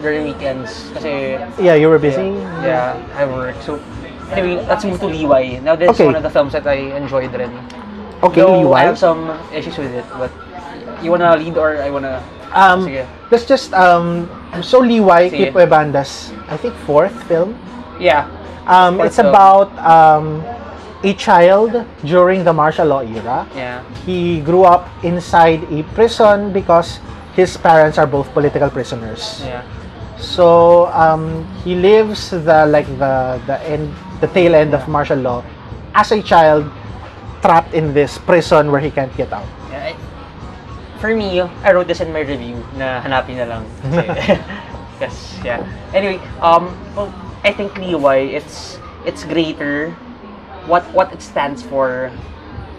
during weekends. Kasi, yeah you were busy. yeah, I work. So, anyway, let's move to Liway. Now, this Okay. is one of the films that I enjoyed rin. Okay, Though Liway. I have some issues with it, but you wanna lead or I wanna... Um, Sige. let's just um, so Liway, Sige. Kip Oebanda's, I think fourth film. Yeah. Um, Fourth it's film. about um, a child during the martial law era. Yeah. He grew up inside a prison because his parents are both political prisoners. Yeah. So um, he lives the like the the end the tail end of martial law as a child trapped in this prison where he can't get out. Yeah, I- for me, I wrote this in my review na hanapin na lang. Yes, yeah. Anyway, um, well, I think Liway, it's it's greater. What what it stands for,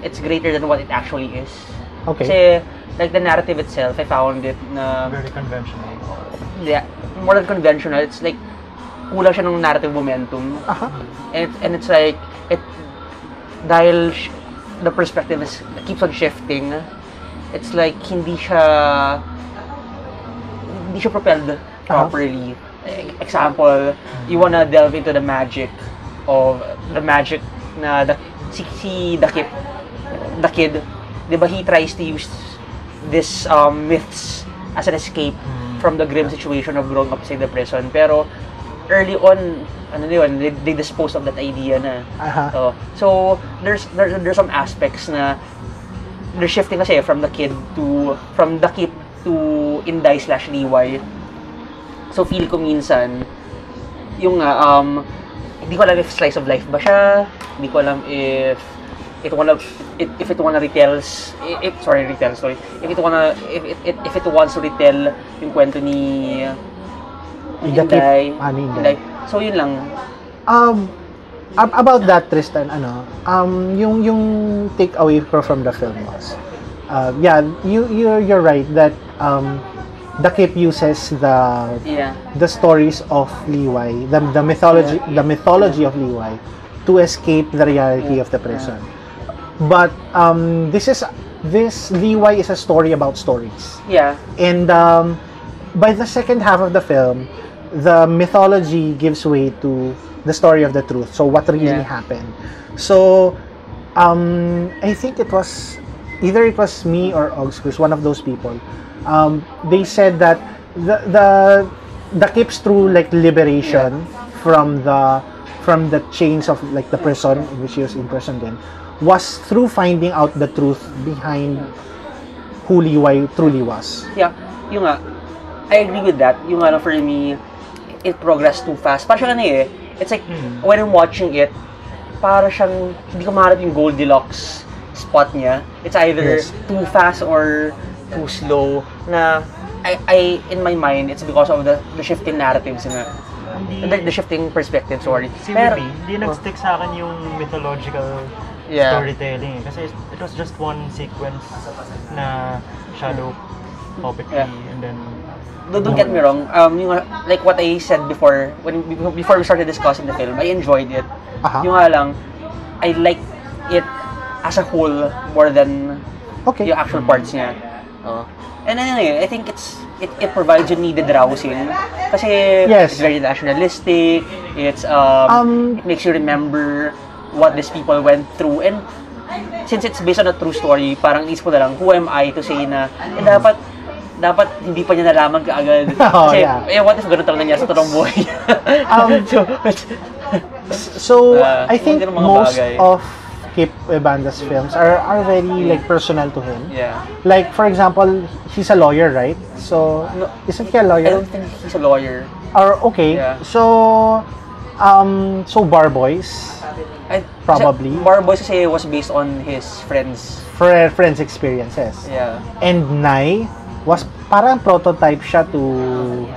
it's greater than what it actually is. Okay. Kasi, like the narrative itself, I found it na Very conventional. yeah, more than conventional. It's like kulang siya ng narrative momentum. Aha. And, and it's like, it, dahil sh- the perspective is, keeps on shifting, it's like, hindi siya, hindi siya propelled properly. E- Example, you wanna delve into the magic of, the magic na the, si, si the kid, the kid, di ba he tries to use this um, myths as an escape from the grim situation of growing up inside the prison. Pero, early on, ano na yun, they, they disposed of that idea na. Aha. So, so there's, there's there's some aspects na they're shifting kasi from the kid to from the kid to Inday slash Liway. So feel ko minsan yung nga, um hindi ko alam if slice of life ba siya. Hindi ko alam if it wanna it, if it wanna retells if, sorry retell sorry if it wanna if it, it if it wants to retell yung kwento ni Inday. Inday. So yun lang. Um, ab- about that, Tristan, ano, um, yung yung take away ko from the film was, uh, yeah, you you're you're right that um, the Kip uses the Yeah. the stories of Liway, the the mythology the mythology of Liway, to escape the reality of the prison. But um, this is this Liway is a story about stories. Yeah. And um, by the second half of the film, the mythology gives way to the story of the truth. So what really Yeah. happened? So um, I think it was either it was me or Augsburg, one of those people. Um, they said that the the the Kips through like liberation from the from the chains of like the prison in which he was imprisoned in was through finding out the truth behind who Liway truly was. Yeah, yung nga, I agree with that. Yung ano, for me, it progressed too fast. Parang siyang ano eh, it's like, when I'm watching it, para siyang, hindi ko maharap yung Goldilocks spot niya. It's either Yes. too fast or too slow na I, I in my mind it's because of the the shifting narratives nga. The, the shifting perspective, sorry. Pero- hindi nag-stick sa akin yung mythological Yeah. storytelling. eh. Kasi it was just one sequence na shadow puppetry Yeah. and then Don't, don't get me wrong. Um, yung, like what I said before, when before we started discussing the film, I enjoyed it. Aha. Yung nga lang, I like it as a whole more than Okay. yung actual parts niya. Oh. And then, anyway, I think it's it, it provides you needed rousing. Kasi Yes. it's very nationalistic. It's um, Um, it makes you remember what these people went through and since it's based on a true story, parang isip ko na lang, who am I to say na eh, dapat dapat hindi pa niya nalaman kaagad. Oh, Kasi, yeah. eh, what if ganun talaga niya sa totoong buhay? Um, so, So Uh, I think most bagay. of Kip Ebanda's films are are very like personal to him. yeah. Like for example, he's a lawyer, right? So No, isn't he a I lawyer? don't think he's a lawyer. Or okay. Yeah. So um so Bar Boys, I, Probably. Bar Boys kasi was based on his friends. fr- friends experiences. Yeah. And Nai was parang prototype siya to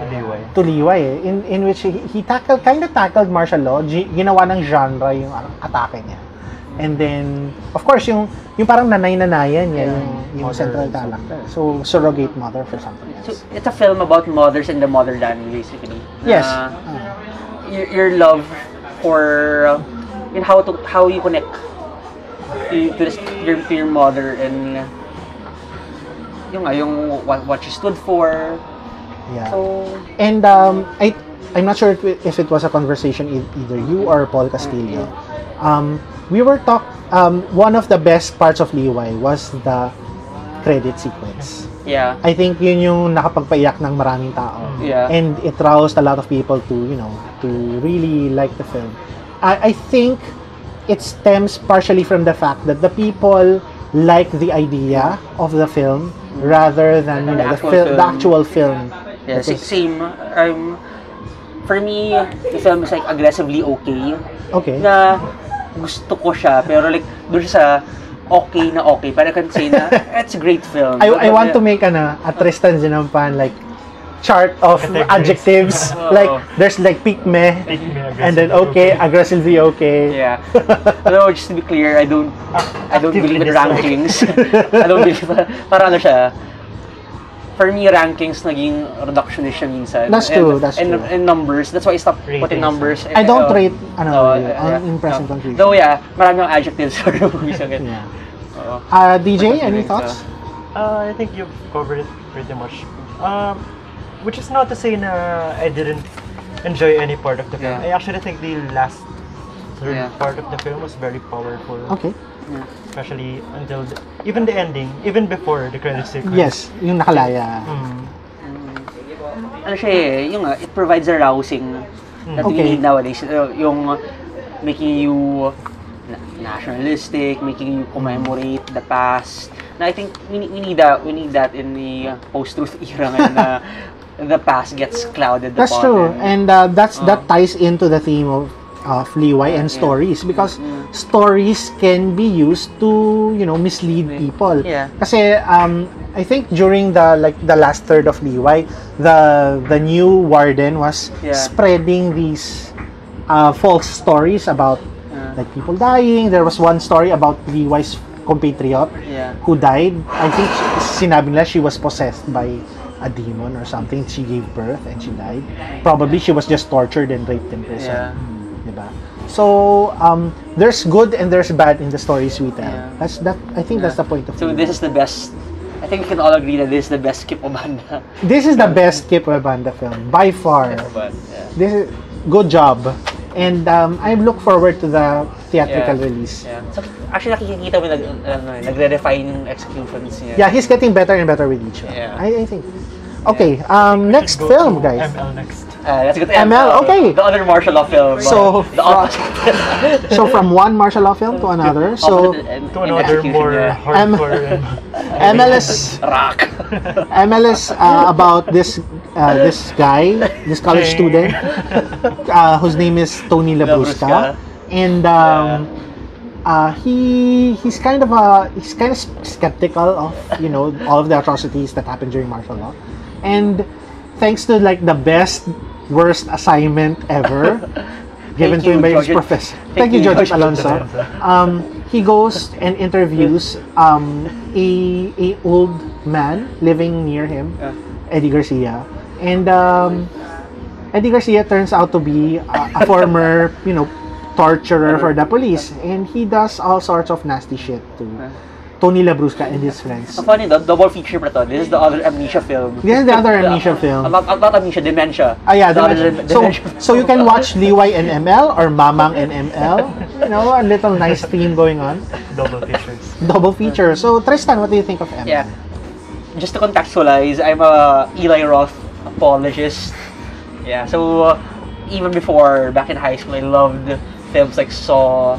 Liway. to Liway eh, in in which he, he tackled kind of tackled martial law, G- ginawa ng genre yung atake niya. And then, of course, yung yung parang nanay-nanayan niya, yung, yung Mother central character. So, surrogate mother for something So, else. it's a film about mothers and the motherland, basically. Yes. Ah. your, your love for uh, in how to how you connect to, to, this, your, to your mother and yung nga, yung what, what she stood for. yeah. So, And um, I, I'm not sure if it, was a conversation e- either you or Paul Castillo. Um, we were talk. Um, one of the best parts of Liway was the credit sequence. yeah. I think yun yung nakapagpaiyak ng maraming tao. Yeah. And it roused a lot of people to, you know, to really like the film. I, I think it stems partially from the fact that the people like the idea of the film rather than you The know, the, fil- the film. actual film. Yeah, is- same. Um, for me, the film is like aggressively okay. okay. Na gusto ko siya, pero like, doon siya sa okay na okay. Pero I can say na, it's a great film. I, I want to make ano, a Tristan Zinampan like chart of Categories. adjectives. Like there's like Peak meh, and then okay, aggressively okay. Yeah. no, just to be clear, I don't I don't believe in rankings. I don't believe para ano siya. For me, rankings naging reductionist siya minsan. That's And- that's and, true. And numbers. That's why I stopped putting Ratings. numbers. I don't Uh, rate ano uh, really, on, yeah. in present No. confusion. Though yeah, marami ang adjectives for the movies. Okay. Yeah. Oo. Uh, DJ, any Considering thoughts? Uh, I think you've covered it pretty much. Um, which is not to say na I didn't enjoy any part of the film. Yeah. I actually think the last third Yeah. part of the film was very powerful. Okay. Especially until the, even the ending, even before the credit sequence. Yes, yung nakalaya. Mm. ano siya eh, yung uh, it provides a rousing that we Okay. need nowadays. Uh, yung making you na- nationalistic, making you commemorate the past. Na I think we need, we need that we need that in the uh, post-truth era ngayon na the past gets clouded That's upon true, and- and uh, that's Oh. that ties into the theme of of Liway and stories because Mm. stories can be used to you know mislead people. Yeah. Kasi um, I think during the like the last third of Liway, the the new warden was Yeah. spreading these uh, false stories about Yeah. like people dying. There was one story about Liway's compatriot Yeah. who died. I think sinabi nila she was possessed by a demon or something. She gave birth and she died. Probably she was just tortured and raped in prison. Yeah. So, um, there's good and there's bad in the stories we tell. Yeah. That's that. I think that's the point of So view. this is the best I think we can all agree that this is the best Kip Oebanda. This is the best Kip Oebanda film by far. But, yeah. This is good job, and um, I look forward to the theatrical Yeah. release. Yeah. So, actually nakikita mo nag, ano, nagre-refine yung executions niya. Yeah, he's getting better and better with each one. Yeah. I, I think. Okay, um, next film, guys. ML next. Uh, let's go to ML, okay. The other martial law film. So, the opposite. So from one martial law film to another. So To another more niya. hardcore. MLS Rock. MLS uh, about this uh, this guy, this college Okay. student, uh, whose name is Tony Labrusca, Labrusca. and um, uh, he he's kind of a he's kind of skeptical of you know all of the atrocities that happened during martial law, and thanks to like the best worst assignment ever given to him by his professor. thank you, George Alonso. Um, he goes and interviews um, a a old man living near him. Eddie Garcia, and um, Eddie Garcia turns out to be a, a former, you know, torturer for the police, and he does all sorts of nasty shit to Tony Labrusca and his friends. Ang funny, the double feature pa to. This is the other amnesia film. This is the other amnesia film. Not, not amnesia, dementia. Ah, yeah, The the other so, dementia so you can watch Liway and ML or Mamang and ML. You know, a little nice theme going on. Double features. Double feature. So, Tristan, what do you think of ML? Yeah. Just to contextualize, I'm a Eli Roth apologist. Yeah, so uh, even before, back in high school, I loved films like Saw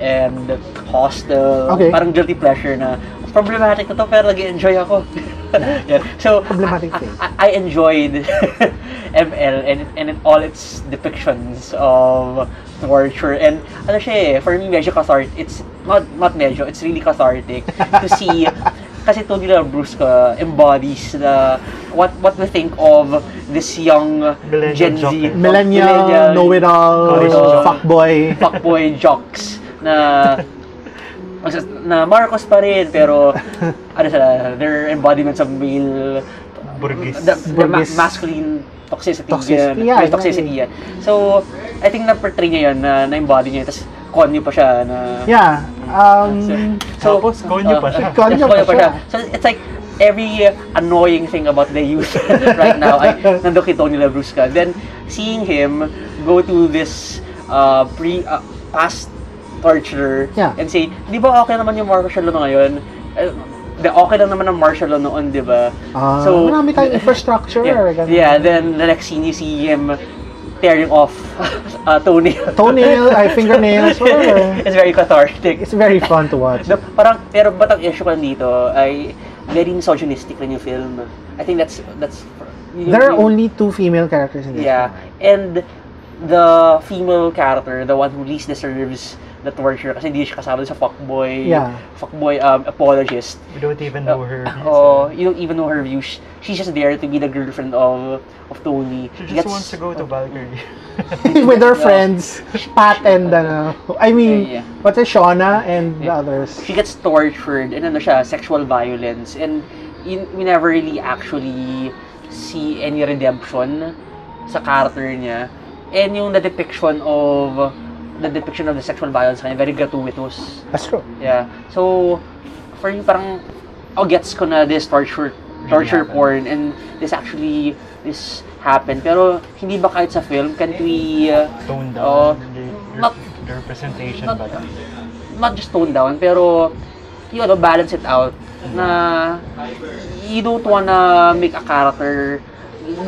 and Hostel. Okay. Parang guilty pleasure na problematic na to pero nag-enjoy ako. yeah. So, Problematic I, thing. I, I enjoyed ML and, and in all its depictions of torture and ano siya eh, for me medyo cathartic. It's not not medyo, it's really cathartic to see kasi Tony Labrusca embodies the what what we think of this young Millennial Gen Z joker. Millennial, know-it-all, College jock. fuckboy. fuckboy jocks na Kasi na Marcos pa rin, pero ano sila, they're embodiments of male Burgis. the, the ma- masculine toxicity, Toxicity, yan. yeah, toxicity yan. So, I think na-portray niya yan, na, na-embody niya, tapos konyo pa siya na... Yeah. Um, So, Tapos, konyo pa siya. uh, Konyo yes, pa siya. So, it's like, every annoying thing about the youth right now ay nandun kay Tony Labrusca. Then, seeing him go to this uh, pre, uh, past torture Yeah. and say, di ba okay naman yung martial law ngayon? Uh, di, okay lang naman ang martial law noon, di ba? ah, marami tayong infrastructure. Yeah, ganun. yeah, then the next scene you see him tearing off uh, toenail. Toenail, ay, fingernails, whatever. it's very cathartic. It's very fun to watch. No, parang, pero ba't ang issue ko dito ay very misogynistic rin yung film. I think that's, that's, yun- There are yun- only two female characters in this. Yeah, and the female character, the one who least deserves the torture kasi hindi siya kasama sa fuckboy, Yeah. fuckboy um, apologist. We don't even know her. Oh, you don't even know her views. She's just there to be the girlfriend of of Tony. She Gets- just wants to go to Valkyrie. With her friends, Pat and, ano, I mean, Yeah, yeah. what's it, Shauna and the Yeah. others. she gets tortured and ano siya, sexual violence and in, we never really actually see any redemption sa character niya. And yung the depiction of the depiction of the sexual violence kanya, very gratuitous. That's true. Yeah. So, for you, parang, oh, gets ko na this torture, torture happened. porn, and this actually, this happened. Pero, hindi ba kahit sa film, can't we, uh, Tone down the, not- the representation not- ba lang. not just tone down, pero, you know, balance it out, na, you don't wanna make a character,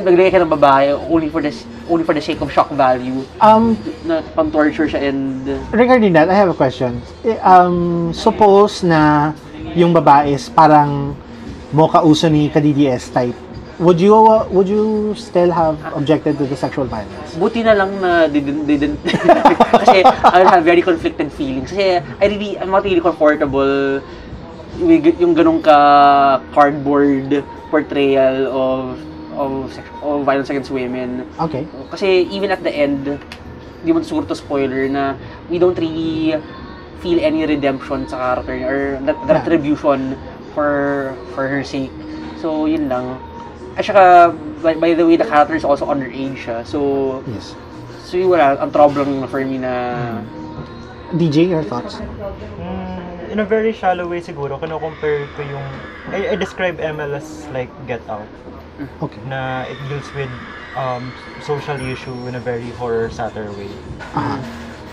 naglagay ka ng babae only for the, only for the sake of shock value, Um, na pang-torture siya and, regarding that, I have a question. Eh, Um, suppose na yung babae is parang mocha uso ni ka-DDS type. Would you uh, would you still have objected to the sexual violence? Buti na lang na didn't, didn't kasi I have very conflicted feelings. Kasi I really, I'm not really comfortable with yung ganong ka cardboard portrayal of of, of violence against women. Okay. Kasi even at the end, di mo siguro to spoiler na we don't really feel any redemption sa character niya or that, that Yeah. retribution for for her sake. So, yun lang. At saka, by, by the way, the character is also underage siya. So, Yes. so yun wala, ang problem lang for me na DJ, your thoughts? Mm, in a very shallow way siguro, kino-compare ko yung... I, I describe ML as like Get Out. Okay. Na it deals with um, social issue in a very horror satire way. Ah.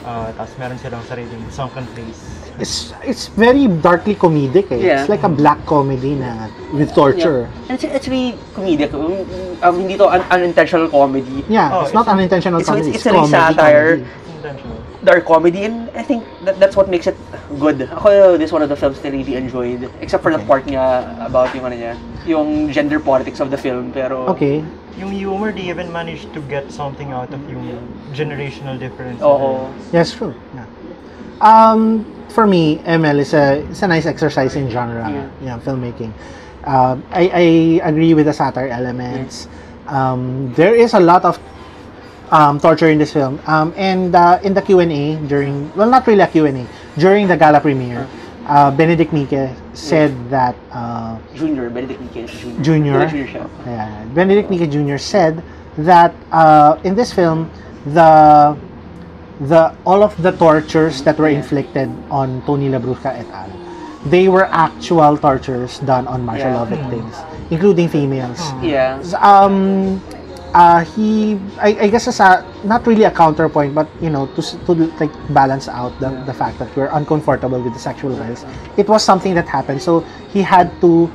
Uh, Tapos meron silang sariling sunken place. It's it's very darkly comedic eh. Yeah. It's like a black comedy na with torture. Yeah. And it's, it's really comedic. Um, um, hindi to un- unintentional comedy. Yeah, Oh, it's not it's- unintentional it's- comedy. it's- it's really comedy, satire. comedy. Intentional. dark comedy and I think that that's what makes it good. Ako, this is one of the films that I really enjoyed. Except for the part niya about yung ano niya, yung gender politics of the film. Pero, Okay. Yung humor, they even managed to get something out of yung generational difference. Oo. Yes, true. Yeah. Um, for me, ML is a it's a nice exercise in genre, Yeah. yeah, filmmaking. Um, I, I agree with the satire elements. Um, there is a lot of um, torture in this film. Um, and uh, in the Q&A during, well, not really a Q&A, during the gala premiere, uh, Benedict Mique said that uh, Junior, Benedict Mique Junior. Junior. Yeah, Junior. Yeah, Benedict Mique Jr. said that uh, in this film, the the all of the tortures that were Yeah. inflicted on Tony Labrusca et al. They were actual tortures done on martial Yeah. law victims, including females. Yeah. Um, uh, he, I, I guess, as a not really a counterpoint, but you know, to to like balance out the, the fact that we're uncomfortable with the sexual violence. It was something that happened, so he had to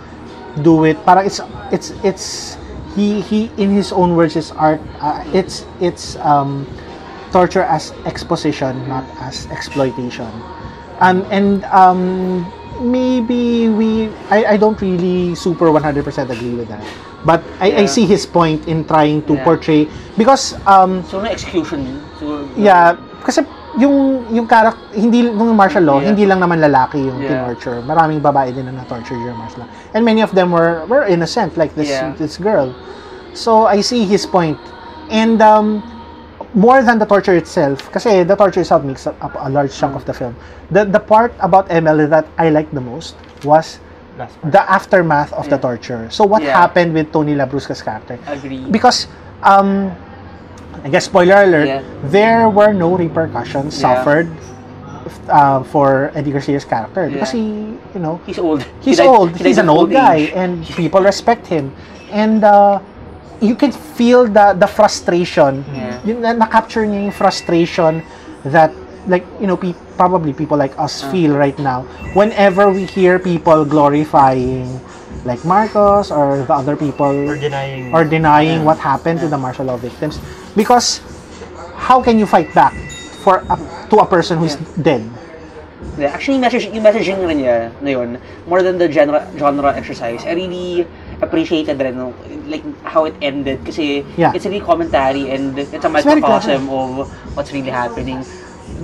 do it. Para it's it's it's he he in his own words is art. Uh, it's it's um, torture as exposition, not as exploitation. Um, and um, maybe we I, I don't really super 100% agree with that. But I, I Yeah. see his point in trying to Yeah. portray because um So, na execution yun. So, yeah kasi yung yung karak hindi nung martial law Yeah. hindi lang naman lalaki yung Yeah. tinorture maraming babae din na na-torture during martial law and many of them were were innocent like this Yeah. this girl so I see his point and um more than the torture itself, kasi the torture itself makes up a large chunk of the film. The the part about ML that I liked the most was. The aftermath of the torture. So what Yeah. happened with Tony Labrusca's character? Agree. Because um I guess spoiler alert, Yeah. there were no repercussions Yeah. suffered uh, for Eddie Garcia's character because Yeah. he, you know, He's old. he's He old. he He's an old guy, and people respect him. And uh, you can feel the the frustration. Yeah. Yun na na-capture niya yung frustration that like you know pe- probably people like us Uh. feel right now whenever we hear people glorifying like Marcos or the other people Or denying. or denying what happened to the martial law victims because how can you fight back for a, to a person who's dead Yeah, actually, message, yung messaging rin niya na yun, more than the genre, genre exercise, I really appreciated rin no, like how it ended kasi Yeah. it's really commentary and it's a microcosm of what's really happening.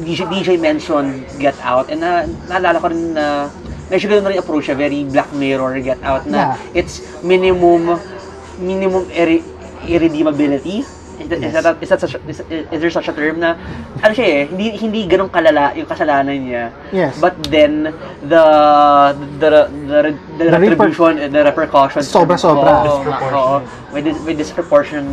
DJ, DJ mentioned Get Out and na, naalala ko rin na medyo ganun na rin approach siya, very Black Mirror Get Out na Yeah. it's minimum minimum irre- irredeemability. Is, that, is, that, is, that such, is, is there such a term na ano siya eh, hindi, hindi ganun kalala yung kasalanan niya. Yes. But then the the the, the, the, The reper- retribution and the repercussions Sobra-sobra. Oo, Disproportionate. oo, with this, with disproportion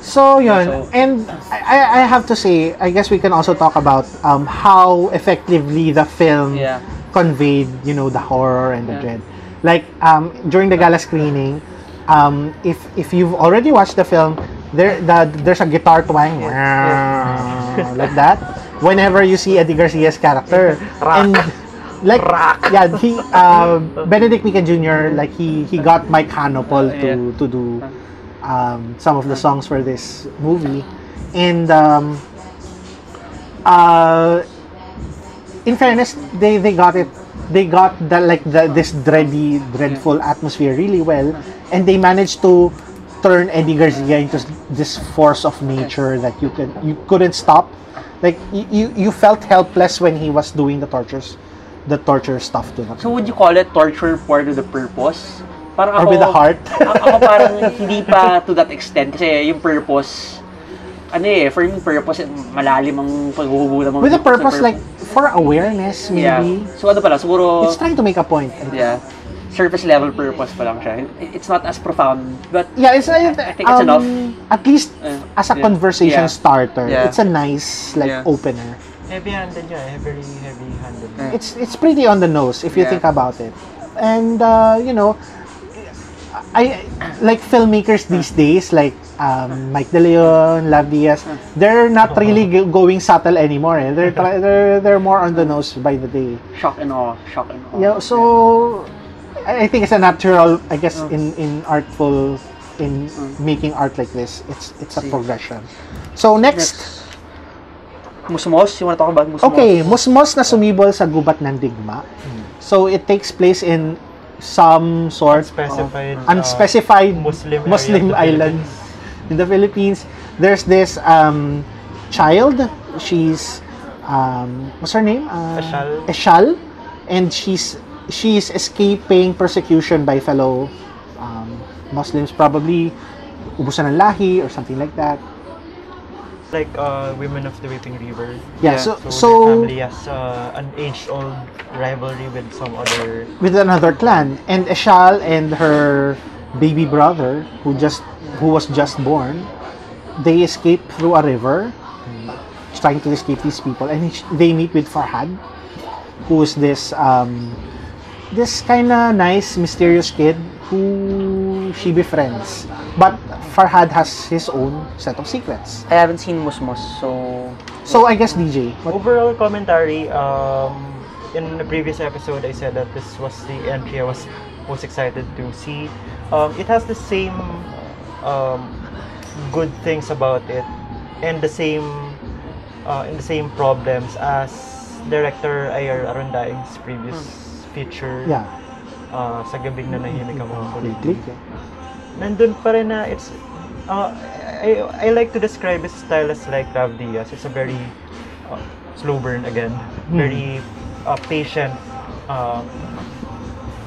So yun, So- and I, I have to say, I guess we can also talk about um, how effectively the film Yeah. conveyed, you know, the horror and the Yeah. dread. Like um, during the gala screening, um, if if you've already watched the film, there the, there's a guitar twang like that. Whenever you see Eddie Garcia's character, and like yeah, he uh, Benedict Mique Jr. like he he got Mike Hanopol to Yeah. to do um, some of the songs for this movie, and um, uh, in fairness, they they got it. They got the like the this dready, dreadful atmosphere really well, and they managed to turn Eddie Garcia into this force of nature that you could you couldn't stop. Like you, you, you felt helpless when he was doing the tortures, the torture stuff to them. So would you call it torture for the purpose? Parang Or ako, with the heart? a- ako parang hindi pa to that extent kasi yung purpose ano eh, for me purpose malalim ang paghuhugutan mo. With a sa purpose like for awareness, Yeah. maybe. So ano pala, siguro It's trying to make a point. yeah, surface level purpose pa lang siya. It's not as profound, but Yeah, it's I, I think it's enough. At least Uh, as a yeah. conversation Yeah. starter, Yeah. it's a nice like Yeah. opener. Heavy-handed niya. Very heavy-handed. Yeah. It's it's pretty on the nose if you Yeah. think about it. And uh, you know, I like filmmakers these days like um, Mike De Leon, Lav Diaz. They're not really going subtle anymore. Eh. They're they're they're more on the nose by the day. shock and awe, shock and awe. Yeah, so I think it's a natural, I guess, in in artful in making art like this. It's it's a progression. So next, Musmos, you wanna talk about Musmos? okay, Musmos na sumibol sa gubat ng digma. So it takes place in some sort Unspecified, of uh, unspecified Muslim area Muslim, the island in the Philippines. There's this um, child. She's um, what's her name? Uh, Eshal. Eshal, and she's she's escaping persecution by fellow um, Muslims, probably ubusan ng lahi or something like that. Like uh, Women of the Weeping River. Yeah, Yeah, so So, so family has uh, an age-old rivalry with some other with another clan, and Eshal and her baby brother, who just who was just born, they escape through a river, trying to escape these people, and they meet with Farhad, who is this um, this kind of nice, mysterious kid who she befriends, but Farhad has his own set of secrets. I haven't seen Musmos, so So I guess DJ, what, Overall commentary, um, in the previous episode, I said that this was the entry I was most excited to see. Um, it has the same um, good things about it, and the same uh, and the same problems as director Iar Arondaing's previous feature. yeah, Uh, sa gabing na nahimik ang mga kulit. nandun pa rin na it's uh, I, I like to describe his style as like Rav Diaz. It's a very uh, slow burn again, very uh, patient uh,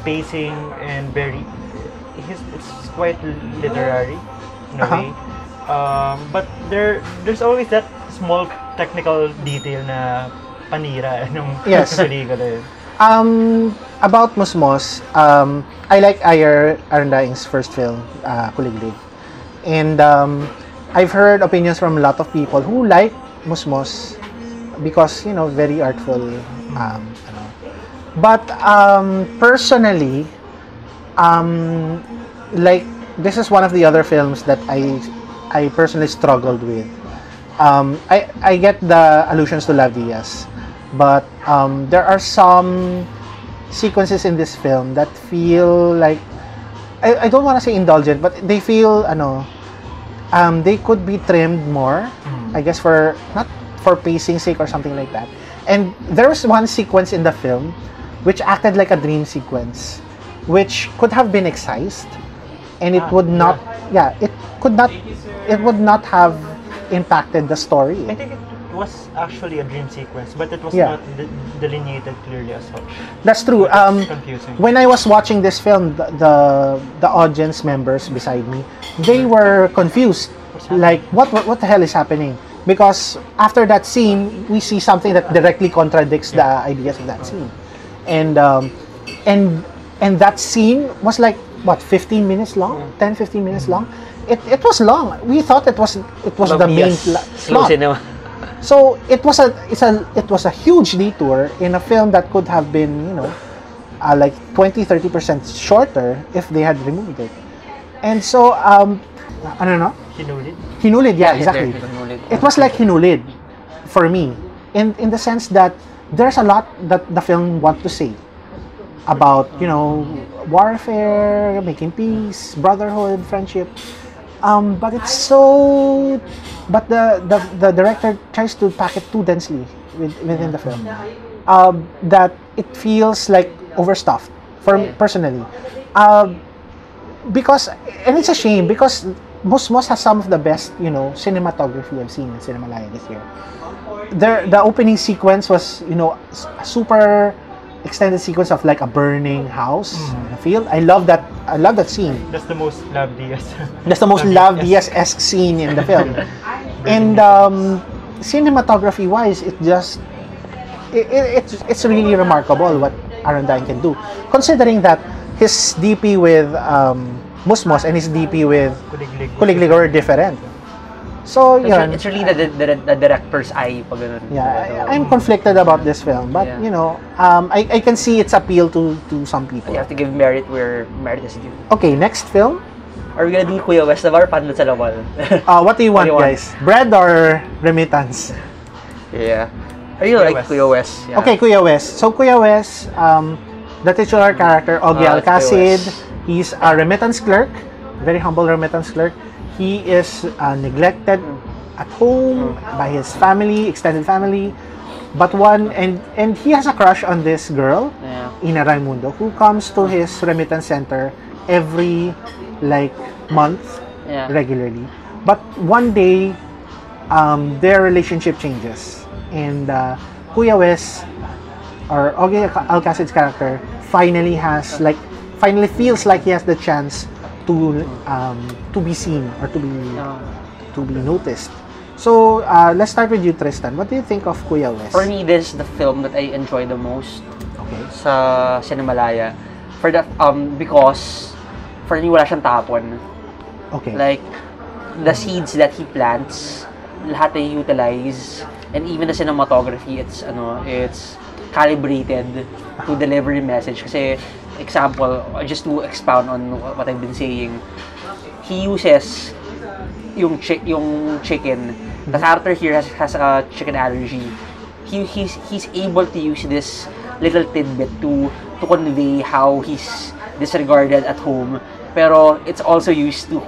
pacing and very his, it's quite literary in a Uh-huh. way. Um, but there, there's always that small technical detail na panira nung Yes. pelikula yun. Um, about Musmos, um, I like Iar Arondaing's first film, uh, Kuliglig. And um, I've heard opinions from a lot of people who like Musmos because, you know, very artful. Um, ano. But um, personally, um, like, this is one of the other films that I, I personally struggled with. Um, I, I get the allusions to Lav Diaz, but um, there are some sequences in this film that feel like I, I don't want to say indulgent, but they feel ano um, they could be trimmed more. I guess for not for pacing sake or something like that. And there was one sequence in the film which acted like a dream sequence, which could have been excised, and it Ah, would not. Yeah, it could not. It would not have impacted the story. I think it was actually a dream sequence, but it was Yeah. not de- delineated clearly as such. That's true. Um, confusing. when I was watching this film, the, the the audience members beside me, they were confused. Like, what, what what the hell is happening? Because after that scene, we see something that directly contradicts the ideas of that scene, and um, and and that scene was like what 15 minutes long, 10 15 minutes long. It, it was long. We thought it was it was the main Mabiyas. pla- Slow cinema. So it was a it's a it was a huge detour in a film that could have been you know uh, like 20 30 percent shorter if they had removed it. And so um, I don't know. Hinulid. Hinulid, yeah, Hitler, exactly. Hinulid. It was like hinulid for me, in in the sense that there's a lot that the film want to say about you know warfare, making peace, brotherhood, friendship. Um, but it's so, but the, the the director tries to pack it too densely with, within the film, um, that it feels like overstuffed for personally. Um, because and it's a shame because Musmos has some of the best you know cinematography I've seen in Cinemalaya this year. There, the opening sequence was you know super extended sequence of like a burning house in a field. I love that. I love that scene. That's the most Love Diaz. That's the most Love Diaz-esque scene in the film. and um, cinematography wise, it just it, it, it's it's really remarkable what Arandine can do, considering that his DP with um, Musmos and his DP with Kuliglig. Were different. So It's, yun, it's really the, the, the director's eye pag ganun. yeah, I, I'm conflicted about this film, but Yeah. you know, um, I, I can see its appeal to to some people. You have to give merit where merit is due. Okay, next film. Are we gonna do Kuya Wes Navar paano sa lawal? Uh, what do you What want, do you want? guys? Bread or remittance? yeah. Are you Kuya like West. Kuya Wes? Yeah. Okay, Kuya Wes. So Kuya Wes, um, the titular character, Ogie Kuya Alcasid, he's a remittance clerk, very humble remittance clerk. He is uh, neglected at home by his family, extended family. But one, and and he has a crush on this girl, Yeah. Ina Raymundo, who comes to his remittance center every like month Yeah. regularly. But one day, um, their relationship changes. And uh, Kuya Wes, or Ogie Alcasid's character, finally has, like, finally feels like he has the chance to um, to be seen or to be to be noticed. So uh, let's start with you, Tristan. What do you think of Kuya Wes? For me, this is the film that I enjoy the most okay. sa Cinemalaya. For the, um, because, for me, wala siyang tapon. Okay. Like, the seeds that he plants, lahat ay utilize, and even the cinematography, it's, ano, it's calibrated to deliver the message. Kasi, example, just to expound on what I've been saying, he uses yung chi- yung chicken. The character here has, has a chicken allergy. He, he's, he's able to use this little tidbit to to convey how he's disregarded at home. Pero it's also used to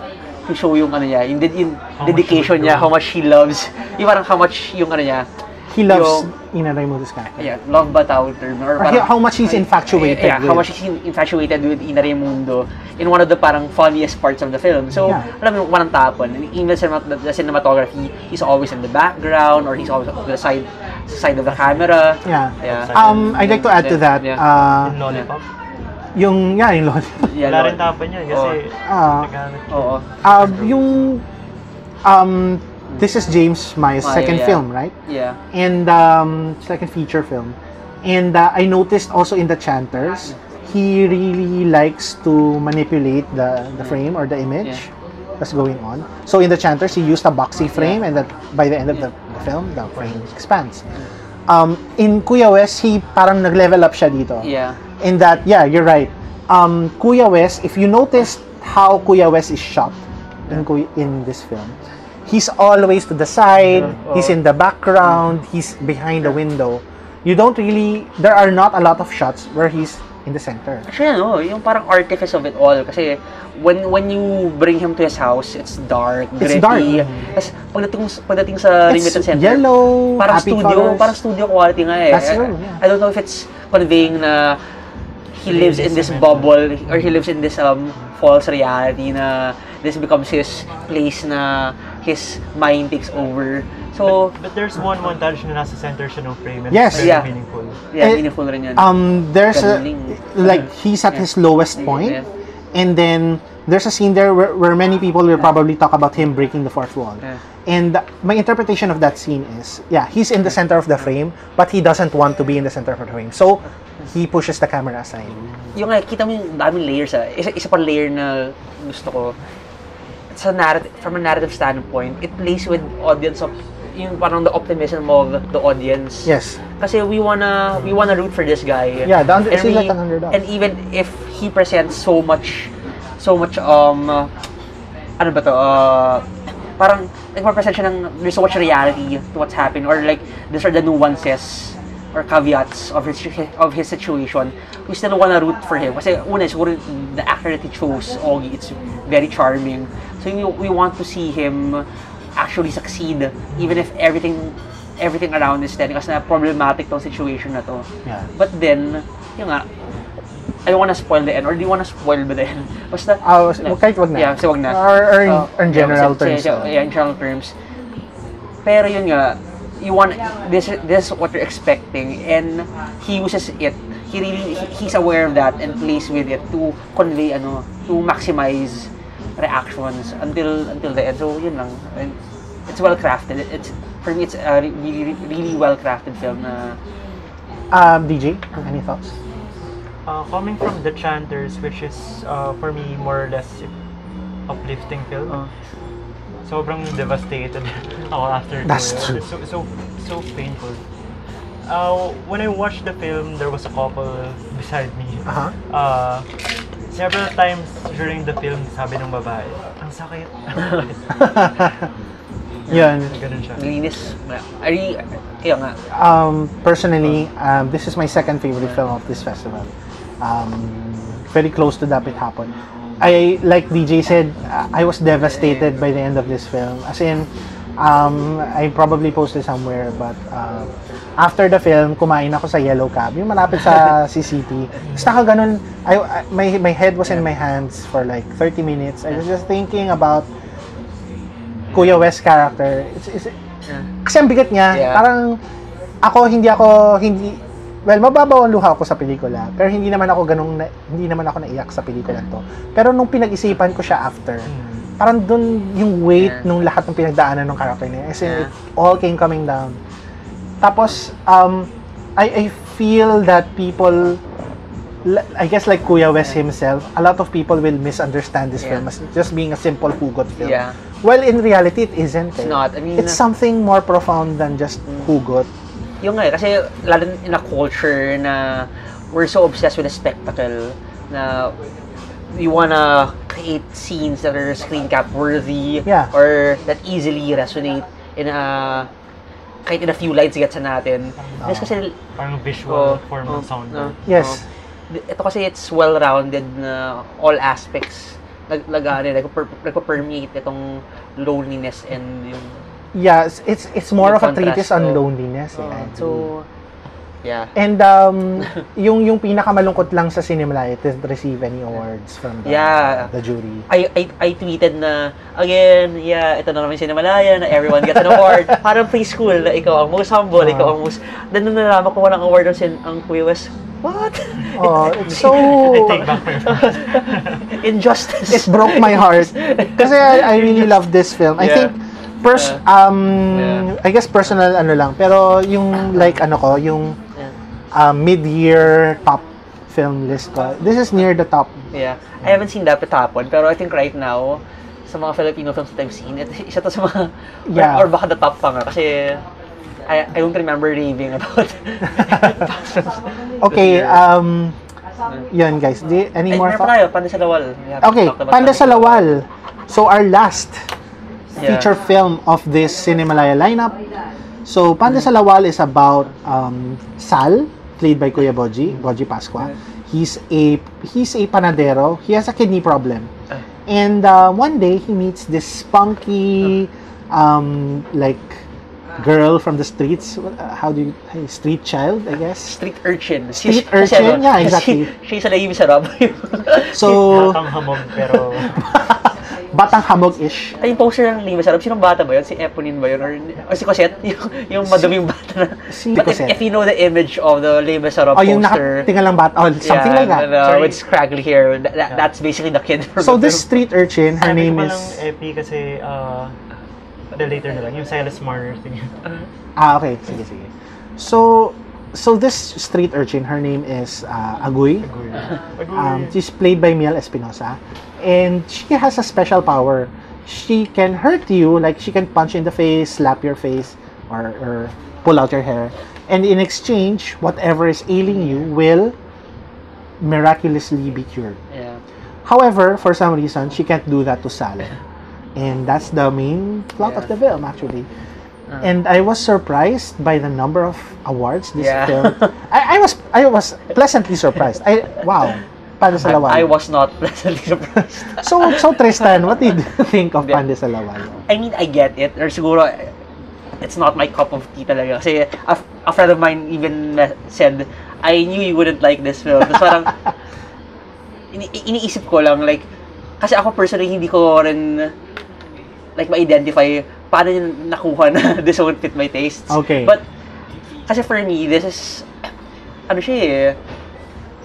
to show yung ano niya, yung, yung dedication niya, how much he loves, yung parang how much yung ano niya, he loves yung- Ina Raimundo's character. yeah, love ba tawag term? Or Or parang, he- how much he's infatuated yeah, how with. much he's infatuated with Ina Raimundo in one of the parang funniest parts of the film. So, Yeah. alam mo, walang tapon. And Even the, cinema- the, the cinematography, he's always in the background or he's always on the side side of the camera. Yeah. Yeah. Um, I'd like to add to that. Yeah. Uh, Yung lollipop. yung, yeah, yung lollipop. Yeah, Wala rin tapon yun kasi Ah. nagamit. Oo. Um, yung Um, this is James Mayo's Maya, second yeah. film, right? Yeah. and um, second feature film. And uh, I noticed also in the chanters, he really likes to manipulate the, the frame or the image Yeah. that's going on. So in the chanters, he used a boxy frame, and that by the end of the, the film, the frame expands. Um, in Kuya Wes, he parang nag-level up siya dito. Yeah. In that, yeah, you're right. Um, Kuya Wes, if you noticed how Kuya Wes is shot in in this film, he's always to the side, he's in the background, he's behind the window. You don't really, there are not a lot of shots where he's in the center. Actually, ano, yung parang artifice of it all. Kasi when when you bring him to his house, it's dark, It's gritty. dark. Tapos pagdating, pagdating sa It's Limited Center, yellow, parang happy studio, colors. parang studio quality nga eh. That's I- true, yeah. I don't know if it's conveying na he lives in this bubble or he lives in this um false reality na this becomes his place na his mind takes over. So, But there's one montage na nasa center siya ng frame and Yes. very Yeah. meaningful. yeah, Eh, meaningful rin yan. Um, there's a, like, he's at his lowest point, Yeah. and then there's a scene there where, where many people will probably talk about him breaking the fourth wall. Yeah. And my interpretation of that scene is, yeah, he's in the center of the frame, but he doesn't want to be in the center of the frame. So, he pushes the camera aside. yung nga, kita mo yung daming layers ah. Isa, isa pa layer na gusto ko. Sa narrative, from a narrative standpoint, it plays with audience of yung parang the optimism of the audience. Yes. Kasi we wanna we wanna root for this guy. Yeah, the under- And we- like an underdog. And even if he presents so much so much um uh, ano ba to? Uh, parang nagpa-present siya ng there's so much reality to what's happening or like these are the nuances or caveats of his of his situation. We still wanna root for him kasi una siguro the actor that he chose, Ogie, it's very charming. So we, we want to see him actually succeed even if everything everything around is telling us na problematic tong situation na to. Yeah. But then, yun nga, I don't wanna spoil the end or do you wanna spoil ba the end? Basta, was- kahit wag na. Yeah, kasi wag na. Or, or in, Uh, in general yeah, terms. kasi- yeah, in general terms. Pero yun nga, you want, this, this is what you're expecting and he uses it. He really, he- he's aware of that and plays with it to convey, ano, to maximize reactions until until the end. So, yun lang. And it's well crafted. It's, for me, it's a re- really, really well crafted film na Um, DJ, any thoughts? Uh, coming from The Chanters, which is uh, for me more or less uplifting film. Uh. Sobrang devastated ako after That's to true. So, so, so painful. Uh, when I watched the film, there was a couple beside me. Uh-huh. Uh, several times during the film, sabi ng babae, ang sakit. Yun. Ganun siya. linis. I really, yun nga. Um, personally, um, this is my second favorite film of this festival. Um, very close to Dapithapon. I, like DJ said, I was devastated by the end of this film. As in, um, I probably posted somewhere, but uh, after the film, kumain ako sa Yellow Cab, yung malapit sa CCT. Tapos naka ganun, I, I, my, my head was in my hands for like 30 minutes. I was just thinking about Kuya West character. It's, it's, kasi ang bigat niya, Yeah. parang ako hindi ako hindi well mababaw ang luha ko sa pelikula pero hindi naman ako ganung na, hindi naman ako naiyak sa pelikula to pero nung pinag-isipan ko siya after parang dun yung weight Yeah. nung lahat ng pinagdaanan ng character niya as in Yeah. it all came coming down tapos um I I feel that people I guess like Kuya West himself a lot of people will misunderstand this Yeah. film as just being a simple hugot film Yeah. well in reality it isn't It's eh. not. I mean, it's something more profound than just hugot Yung nga, eh, kasi lalo in a culture na we're so obsessed with the spectacle na we wanna create scenes that are screen cap worthy Yeah. or that easily resonate in a kahit in a few lines gets natin. Yes, kasi Parang visual oh, form oh, sound. oh, Yes. oh. ito kasi it's well-rounded na all aspects nag nag nagpa-permeate itong loneliness and yung Yeah, it's it's, it's more Yung of a treatise on loneliness. oh, I so believe. yeah and um yung yung pinakamalungkot lang sa Cinemalaya it didn't receive any awards from the, Yeah. the jury. I, I, I tweeted na, again, yeah, ito na naman si Malaya, na everyone gets an award. Parang preschool, na ikaw ang most humble, ikaw ang most... Then nung nalaman ko walang award ang, sin, ang Kuya West, what? Oh, it's so I take back my it Injustice. broke my heart kasi I, I really love this film. I Yeah. think Pers Uh, um yeah. I guess personal ano lang, pero yung like ano ko, yung Yeah. uh, mid-year top film list ko. This is near the top. Yeah. I haven't seen that Patapon, pero I think right now, sa mga Filipino films that I've seen, it, isa to sa mga, Yeah. or, or baka the top pa nga, kasi I, I don't remember raving about Okay, um yun guys. Di, any Ay, more thoughts? Panda sa Lawal. Okay, Panda sa Lawal. So our last Yeah. feature film of this Cinemalaya lineup. So Pan de Salawal is about um, Sal, played by Kuya Bodjie, Bodjie Pascua. He's a he's a panadero. He has a kidney problem. And uh, one day he meets this spunky um, like girl from the streets. Uh, How do you hey, street child, I guess. Street urchin. Street kasi urchin? ano, Yeah, exactly. She, she's a lady sa rub. So Nakanghamog pero batang hamog-ish. Ay, yung poster ng Lima Sarap, sinong bata ba yun? Si Eponine ba yun? Or, or si Cosette? Yung, yung maduming bata na. Si But if, Cosette. if you know the image of the Lima Sarap Oh, yung poster, nakatingin lang bat, oh, something yeah, like that. and, uh, Sorry. with scraggly hair, that, that, that's basically the kid from So the this street urchin, her sabi name is lang Epi kasi uh, the later na lang, yung Silas Marner thing. Ah, okay. Sige, sige. So so this street urchin, her name is uh, Agoy. Um, she's played by Miel Espinoza, and she has a special power. She can hurt you, like she can punch in the face, slap your face, or, or pull out your hair, and in exchange, whatever is ailing you will miraculously be cured. Yeah. However, for some reason, she can't do that to Sal. And that's the main plot of the film, actually. Ah. And I was surprised by the number of awards this Yeah. film. I, I was I was pleasantly surprised. I wow, Pan de Salawal. I was not pleasantly surprised. so so Tristan, what did you think of Yeah. Pan de Salawal? I mean, I get it. Or siguro, it's not my cup of tea talaga. Kasi a, a friend of mine even said, I knew you wouldn't like this film. Tapos parang, ini iniisip ko lang, like, kasi ako personally, hindi ko rin, like, ma-identify paano niya nakuha na this won't fit my tastes. Okay. But, kasi for me, this is, ano siya eh,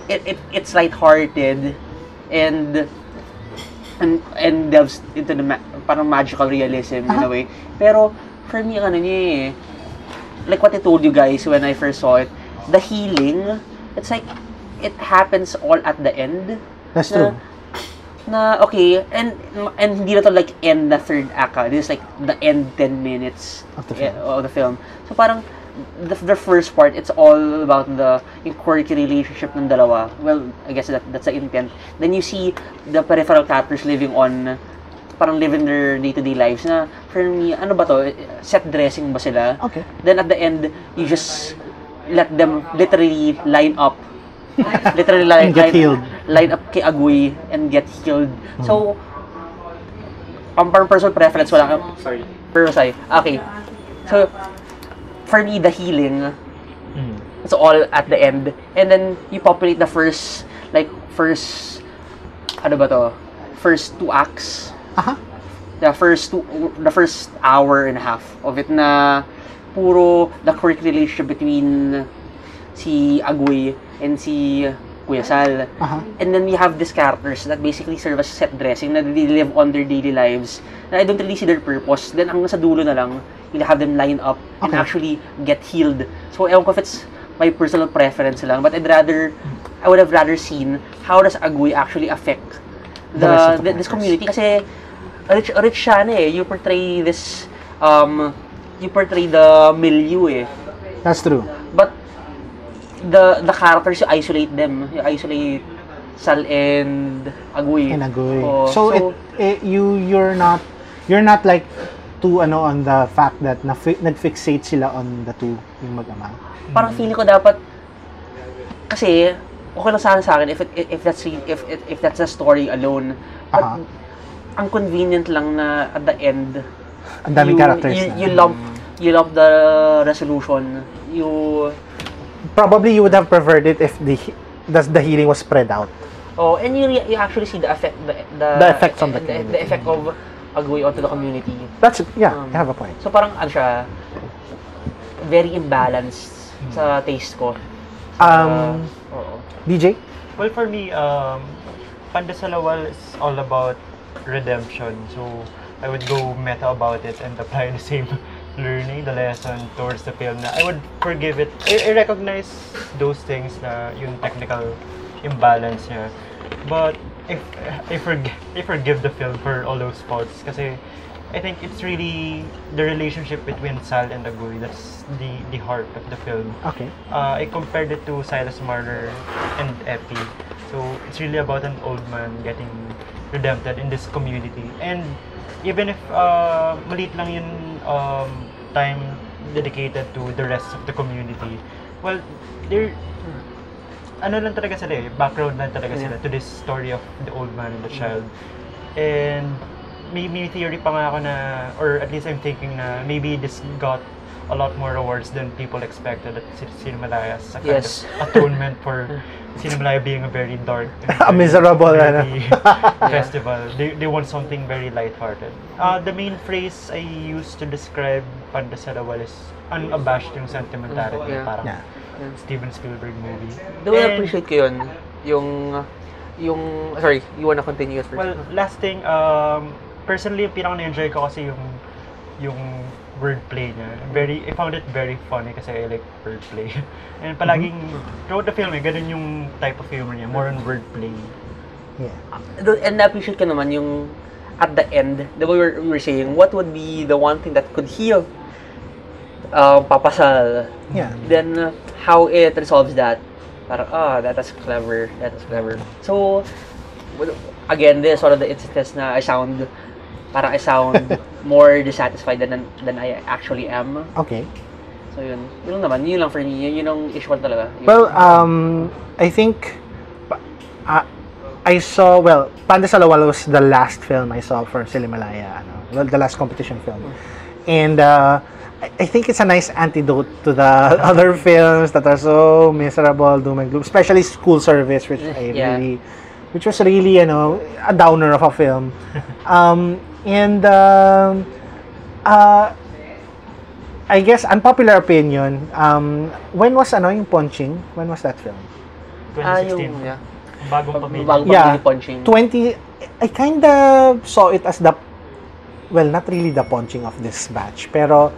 it, it, it's lighthearted, and, and, and delves into the ma- parang magical realism in Aha. a way. Pero, for me, ano niya eh, like what I told you guys when I first saw it, the healing, it's like, it happens all at the end. That's Na- true. Na, okay, and and hindi na to like end the third act. ah. This is like the end 10 minutes Of the film. eh, of the film. So parang, the, the first part, it's all about the yung quirky relationship ng dalawa. Well, I guess that that's the intent. Then you see the peripheral characters living on parang living their day-to-day lives na for me, ano ba to? Set dressing ba sila? Okay. Then at the end, you just let them literally line up. literally line, And get line, healed. line up kay Agui and get healed. So, ang parang personal preference, wala kang... Sorry. Pero sorry. Okay. So, for me, the healing, Mm. it's all at the end. And then, you populate the first, like, first, ano ba to? First two acts. Aha. The first two, the first hour and a half of it na puro the quirky relationship between si Agui and si Kuya Sal. Aha. And then you have these characters that basically serve as set dressing na they live on their daily lives. And I don't really see their purpose. Then ang nasa dulo na lang, you'll have them line up and Okay. actually get healed. So ewan ko if it's my personal preference lang, but I'd rather, I would have rather seen how does Agui actually affect The the, the this community kasi rich rich siya na eh. You portray this um you portray the milieu eh. That's true. The the characters you isolate them. You isolate Sal and Agui. And Agoy. Oh, so, it, it you you're not you're not like too ano on the fact that na nag-fixate sila on the two yung mag-ama. parang feeling ko dapat kasi okay lang sana sa akin if it, if that's if, if if that's a story alone. But Aha. ang convenient lang na at the end Ang daming you, characters you, na. you lump you lump the resolution. You Probably you would have preferred it if the he- the, the healing was spread out. Oh, and you, you actually see the effect the the, The effects on the the, the effect of Agui onto the community. That's yeah, Um, you have a point. So parang ano siya very imbalanced sa taste ko. Um, Oo. DJ? Well, for me, um, Panda sa Lawal is all about redemption. So, I would go meta about it and apply the same learning, the lesson towards the film na I would forgive it. I, I recognize those things na yung technical imbalance niya. But if I forgive, I forgive the film for all those faults kasi I think it's really the relationship between Sal and Agoy that's the the heart of the film. Okay. Uh, I compared it to Silas Marner and Eppie. So it's really about an old man getting redempted in this community. And even if uh, maliit lang yung um, time dedicated to the rest of the community, well, they're ano lang talaga sila eh, background lang talaga sila to this story of the old man and the child. And may, may theory pa nga ako na, or at least I'm thinking na maybe this got a lot more awards than people expected at Cin- Cinemalaya as a kind Yes. of atonement for Cinemalaya being a very dark and A very miserable, heavy festival. They, they want something very lighthearted. Uh, the main phrase I used to describe Pandasarawal is unabashed yung sentimentality. Yeah. Parang Yeah. Steven Spielberg movie. I And- appreciate ko yun, yung, yung, sorry, you wanna continue first? Well, last thing, um, personally, yung pinaka na-enjoy ko kasi yung yung wordplay niya. Very, I found it very funny kasi I like wordplay. And palaging, throughout the film, eh, ganun yung type of humor niya, more on wordplay. Yeah. And na-appreciate ko naman yung at the end, the way we were, we were saying, what would be the one thing that could heal uh, Papasal? Yeah. Then, uh, how it resolves that. Parang, ah, that is clever, that is clever. So, again, this is one of the instances na I sound, parang I sound more dissatisfied than than I actually am. Okay. So, yun. Yun naman, yun lang for me. Yun, yun ang talaga. Yun. Well, um, I think uh, I saw, well, Pan de Salawal was the last film I saw for Cinemalaya, ano, well, the last competition film. And uh, I, I think it's a nice antidote to the other films that are so miserable, doom and gloom, especially School Service, which I Yeah. really, which was really, you know, a downer of a film. um, and um, uh, I guess unpopular opinion. Um, when was ano yung Ponching? When was that film? ah, 2016. yung, yeah. Bagong pamilya. Bagong Yeah. pamilya punching. 20 I kind of saw it as the well, not really the Ponching of this batch, pero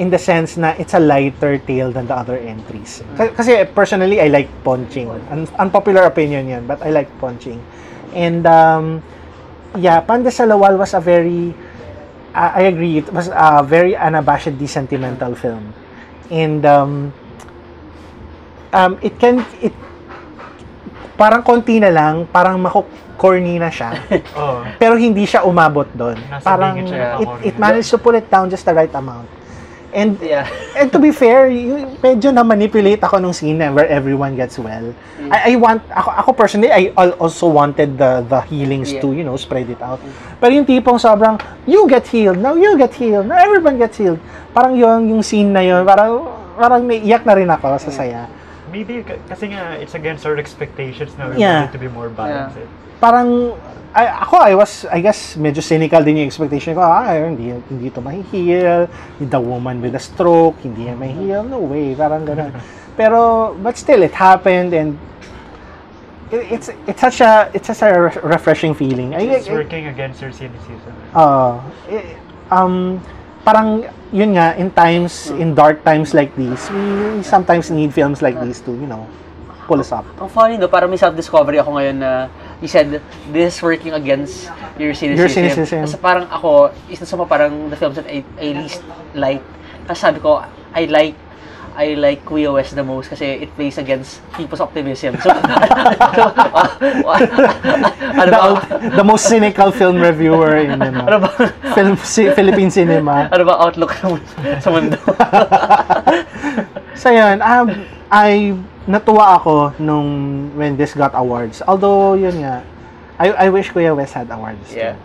in the sense na it's a lighter tale than the other entries. K- Kasi personally, I like Ponching. Un- unpopular opinion yan, but I like Ponching. And um, yeah, Pandasalawal was a very uh, I agree. It was a very unabashedly sentimental film, and um, um, it can it parang konti na lang, parang mako-corny na siya. Oh. pero hindi siya umabot doon. Parang it, it managed to pull it down just the right amount. And Yeah. and to be fair, you, medyo na-manipulate ako nung scene where everyone gets well. I, I want, ako, ako personally, I al- also wanted the the healings Yeah. to, you know, spread it out. Pero yung tipong sobrang, you get healed, now you get healed, now everyone gets healed. Parang yung, yung scene na yun, parang, parang naiyak na rin ako sa saya. Maybe kasi nga it's against our expectations na we Yeah. want it to be more balanced. eh. Parang I, ako I was I guess medyo cynical din yung expectation ko. Ah hindi hindi to mahihil. The woman with a stroke hindi yan mahihil. No way parang ganun. Pero but still it happened and it, it's it's such a it's such a re- refreshing feeling. I, It's I- working against your cynicism. uh, eh, um parang yun nga in times in dark times like these we, we sometimes need films like these to you know pull us up. Ang funny no, parang may self-discovery ako ngayon na you said this is working against your cynicism. Your cynicism. Kasi parang ako, isa sa mga parang the films that I, I least like. Kasi sabi ko, I like I like Kuya West the most kasi it plays against people's optimism. So, so uh, ano the, ba, the most cynical film reviewer in you know, ano ba, film si, Philippine cinema ano ba outlook sa mundo? Sa mundo? So yun, um, I natuwa ako nung when this got awards. Although yun nga, I I wish Kuya West had awards. too. yeah.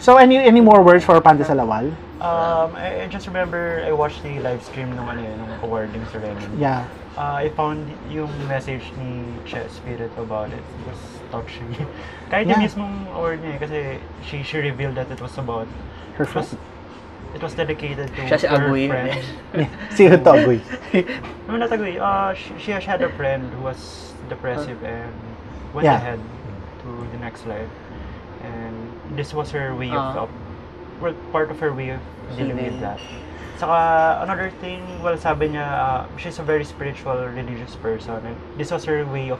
So any any more words for Panda Salawal? Um, I, I just remember I watched the live stream nung ano yun, nung awarding ceremony. Yeah. Uh, I found yung message ni Che Spirit about it. It was touching. Kahit yung Yeah. mismong award niya, eh, kasi she, she revealed that it was about, Her friend. It was dedicated to Siya si her Agoy. friend. si Togoy. no, not Agoy. Uh, she, she has had a friend who was depressive and went Yeah. ahead to the next life. And this was her way Ah. of, of well, part of her way of dealing with Healing. that. Saka, another thing, well, sabi niya, uh, she's a very spiritual, religious person. And this was her way of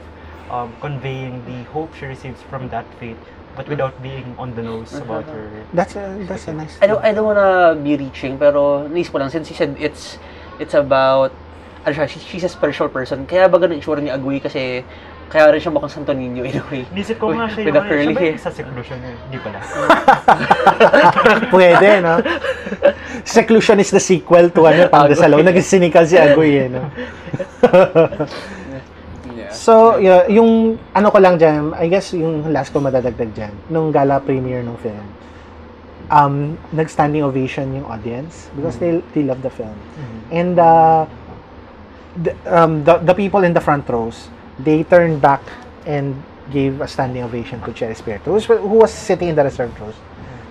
um, conveying the hope she receives from that faith, but without being on the nose about her. That's a, that's a nice I don't, I don't wanna be reaching, pero naisip ko lang, since you said it's, it's about, ano siya, she- she's a spiritual person, kaya ba ganun itsura ni Agui kasi, kaya rin siya mukhang Santo Niño in a way. Nisip ko nga siya With yung, curly siya ba yung hair. sa seclusion niya? Di pala. Pwede, no? Seclusion is the sequel to ano, Pandesalaw. Naging cynical si Agoy, eh, no? So, yeah, yung ano ko lang dyan, I guess yung last ko madadagdag dyan, nung gala premiere ng film, um, nag-standing ovation yung audience because they, they love the film. And uh, the, um, the, the people in the front rows, they turned back and gave a standing ovation to Cherry Spirito, who was, who was sitting in the reserved rows.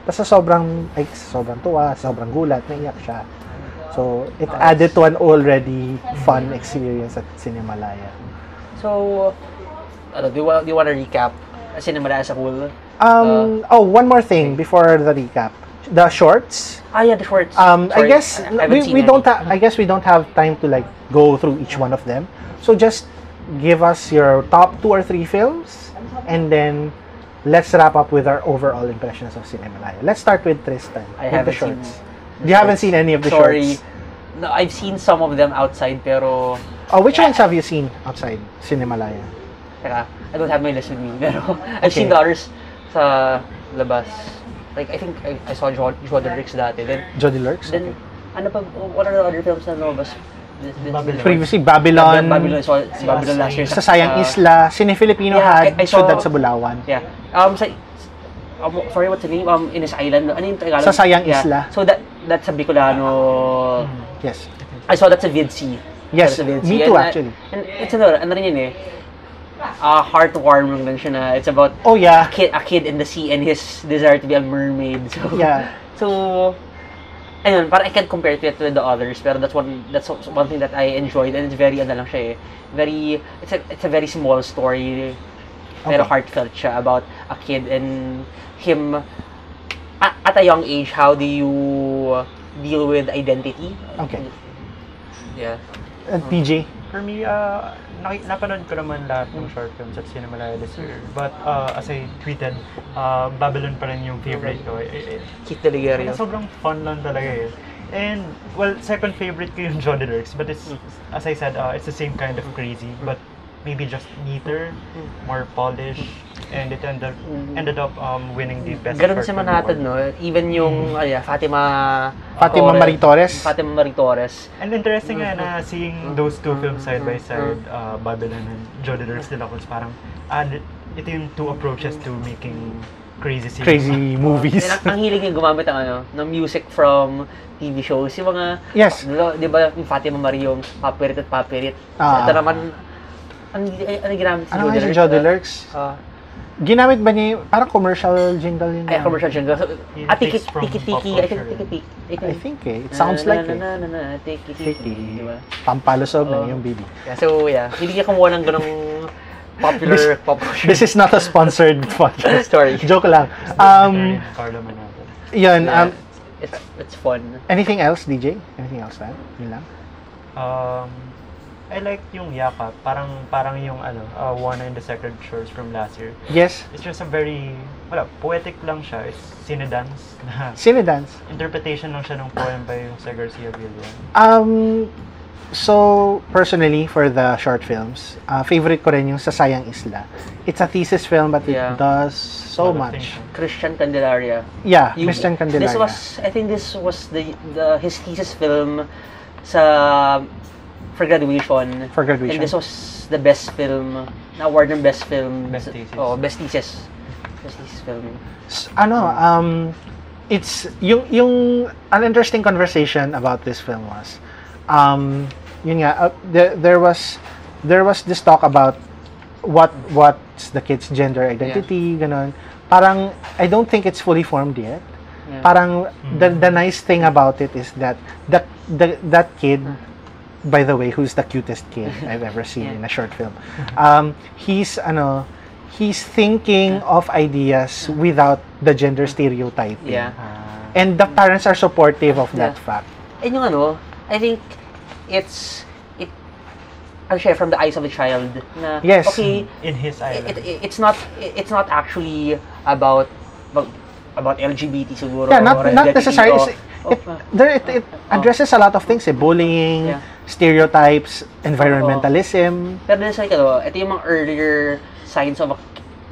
Tapos sa sobrang, ay, sobrang tuwa, sobrang gulat, naiyak siya. So, it added to an already fun experience at Cinemalaya. So, ano, do you, wa- do you wanna recap? Cinemalaya sa cool? Um, oh, one more thing before the recap. The shorts. Ah, yeah, the shorts. Um, I guess I we, we don't have. I guess we don't have time to like go through each one of them. So just give us your top two or three films, and then let's wrap up with our overall impressions of Cinemalaya. Let's start with Tristan. I with the haven't seen shorts. the You haven't seen any of the Sorry. shorts. No, I've seen some of them outside, pero, Oh, which ones have you seen outside Cinemalaya? teka, I don't have my list with me, pero I've Okay. seen the others sa labas. Like, I think I, I saw Joe Rodriguez dati. Then, Jody Lurks. then, Okay. ano pa, what are the other films na lumabas? This, this, Babylon. Previously, Babylon. Babylon, I saw Babylon last year. Sa Sayang Uh, Isla, Cine Filipino yeah, had I- I saw- Syudad sa Bulawan. Yeah. Um, sa, um, sorry, what's the name? Um, Ines Island. Ano yung Tagalog? Sa Sayang Yeah. Isla. So that that's a Bicolano. Yes. I saw that's a Viddsee. Yes, That's a Viddsee. me too And, actually. And it's ano, ano rin yun eh. Uh, heartwarming lang siya na it's about Oh yeah. a kid, a kid in the sea and his desire to be a mermaid. So, Yeah. So, ayun, parang I can't compare to it with the others, pero that's one that's one thing that I enjoyed and it's very ano lang siya eh. Very it's a it's a very small story pero Okay. heartfelt siya about a kid and him at, at a young age how do you deal with identity? Okay. Yeah. Uh, TJ. For me, uh, napanood ko naman lahat ng short films at Cinemalaya this year. But uh, as I tweeted, uh, Babylon pa rin yung favorite ko. Eh, eh, Keith Delegario. sobrang fun lang talaga eh. And, well, second favorite ko yung Jody Lurks. But it's, as I said, uh, it's the same kind of crazy. But maybe just neater, more polished. And it ended, ended up um, winning the best Ganun sa film Manhattan, award. no? Even yung, ano yan, Fatima... Fatima Torres- Marie Torres. Fatima Marie Torres. And interesting nga na seeing those two films side by side, uh, Babylon and Lurks din ako, parang, ah, ito yung two approaches to making crazy cinema. Crazy movies. And ang, ang hilig yung gumamit ng ano, ng music from TV shows. Yung mga, Yes. di ba, di ba yung Fatima Marie yung Papirit at Papirit. Ah. Ito naman, ang, ay, ano ginamit si Ano nga si Jody Lurks? Ah, Ginamit ba niya, yung- parang commercial jingle yun? ay, commercial jingle. So, ah, tiki, tiki, tiki, I think tiki, tiki. I think eh. It sounds like eh. na, na, na, na, tiki, tiki. Tiki. Di ba? Pampalusog Oo. na yung baby. Yeah, so, yeah. Hindi niya kumuha ng ganong popular This- pop culture. This is not a sponsored podcast. Story. Joke lang. Um, yun, um, It's, it's fun. anything else, DJ? Anything else, man? Yun lang? Um, I like yung Yakap. Parang, parang yung ano, uh, One in the Sacred Shores from last year. Yes, It's just a very, wala, poetic lang siya. It's cinedance. na Cinedance. interpretation lang siya ng poem by Jose Garcia Villar. Um, so, personally, for the short films, uh, favorite ko rin yung sa Sayang Isla. It's a thesis film, but Yeah. it does so of much. things. Christian Candelaria. Yeah, You- Christian Candelaria. This was, I think this was the, the his thesis film sa for graduation. For graduation. And this was the best film, na award ng best film. Best thesis. Oh, best thesis. Best thesis film. S- ano, um, it's, yung, yung, an interesting conversation about this film was, um, yun nga, uh, there, there was, there was this talk about what, what's the kid's gender identity, ganon. Parang, I don't think it's fully formed yet. Yeah. Parang, the, the nice thing about it is that, the, the, that kid, by the way, who's the cutest kid I've ever seen Yeah. in a short film. Um, he's ano, he's thinking of ideas without the gender stereotyping. Yeah. Ah, And the parents are supportive of that Yeah. fact. And yung ano, I think it's it ano siya from the eyes of a child na Yes. okay In his it, it- it's not it's not actually about about, about LGBT siguro Yeah, not or not necessarily. It, it, there, it, it addresses a lot of things, eh. Bullying, Yeah. Stereotypes, environmentalism. Pero there's like ano, ito yung mga earlier signs of a,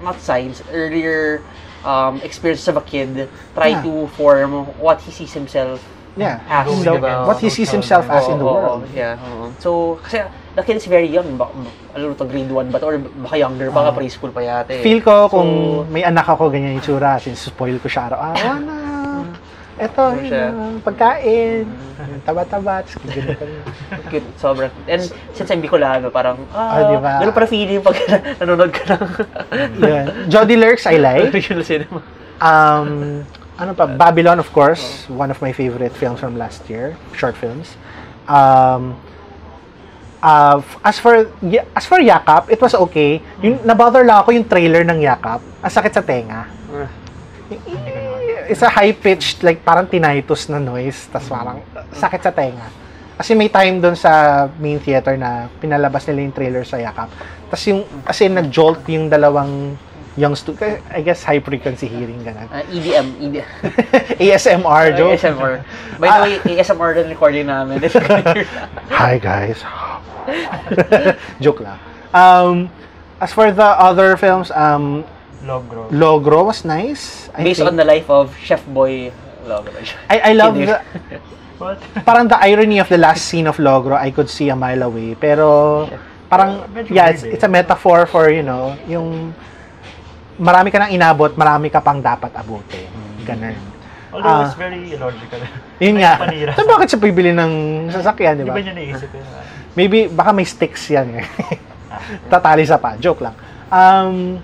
not signs, earlier um, experiences of a kid try Yeah. to form what he sees himself Yeah. as. The- against what he sees himself as Oo, in the oo, world. Yeah. oo. So, kasi the kid is very young. Baka, ano to, grade 1 ba to? Or baka younger pa, Oo. preschool pa yata eh. Feel ko So, kung may anak ako ganyan yung tsura, since spoil ko siya araw-araw na. Eto, Ano siya? yun, pagkain, taba-taba, tapos ganyan ka rin. cute, sobrang. And since I'm Bicolano, parang, ah, Ah, di ba? ganun para feeling pag nanonood ka ng Yun. Jody Lurks, I like. regional cinema. Um, ano pa? Babylon, of course. One of my favorite films from last year. Short films. Um, uh, as for as for Yakap, it was okay. Yung nabother lang ako yung trailer ng Yakap. Ang sakit sa tenga. It's a high-pitched, like parang tinnitus na noise. Tapos parang sakit sa tenga. Kasi may time doon sa main theater na pinalabas nila yung trailer sa Yakap. Tapos yung, kasi nag-jolt yung dalawang young stu- I guess high frequency hearing ganun. Ah, EDM, EDM. ASMR joke. ASMR. By the way, ASMR din recording namin. Hi guys. joke lang. Um, as for the other films, um, Logro. Logro was nice. I Based think. on the life of Chef Boy Logro. I, I love the, What? parang the irony of the last scene of Logro, I could see a mile away. Pero parang yeah, it's, it's a metaphor for, you know, yung marami ka nang inabot, marami ka pang dapat abutin. Ganun. Although Ah. it's very illogical. Yun nga. So bakit siya bibili ng sasakyan, di Di ba? ba niya naisip yun? Maybe, baka may sticks yan eh. Ah. Tatali sa pa. Joke lang. Um,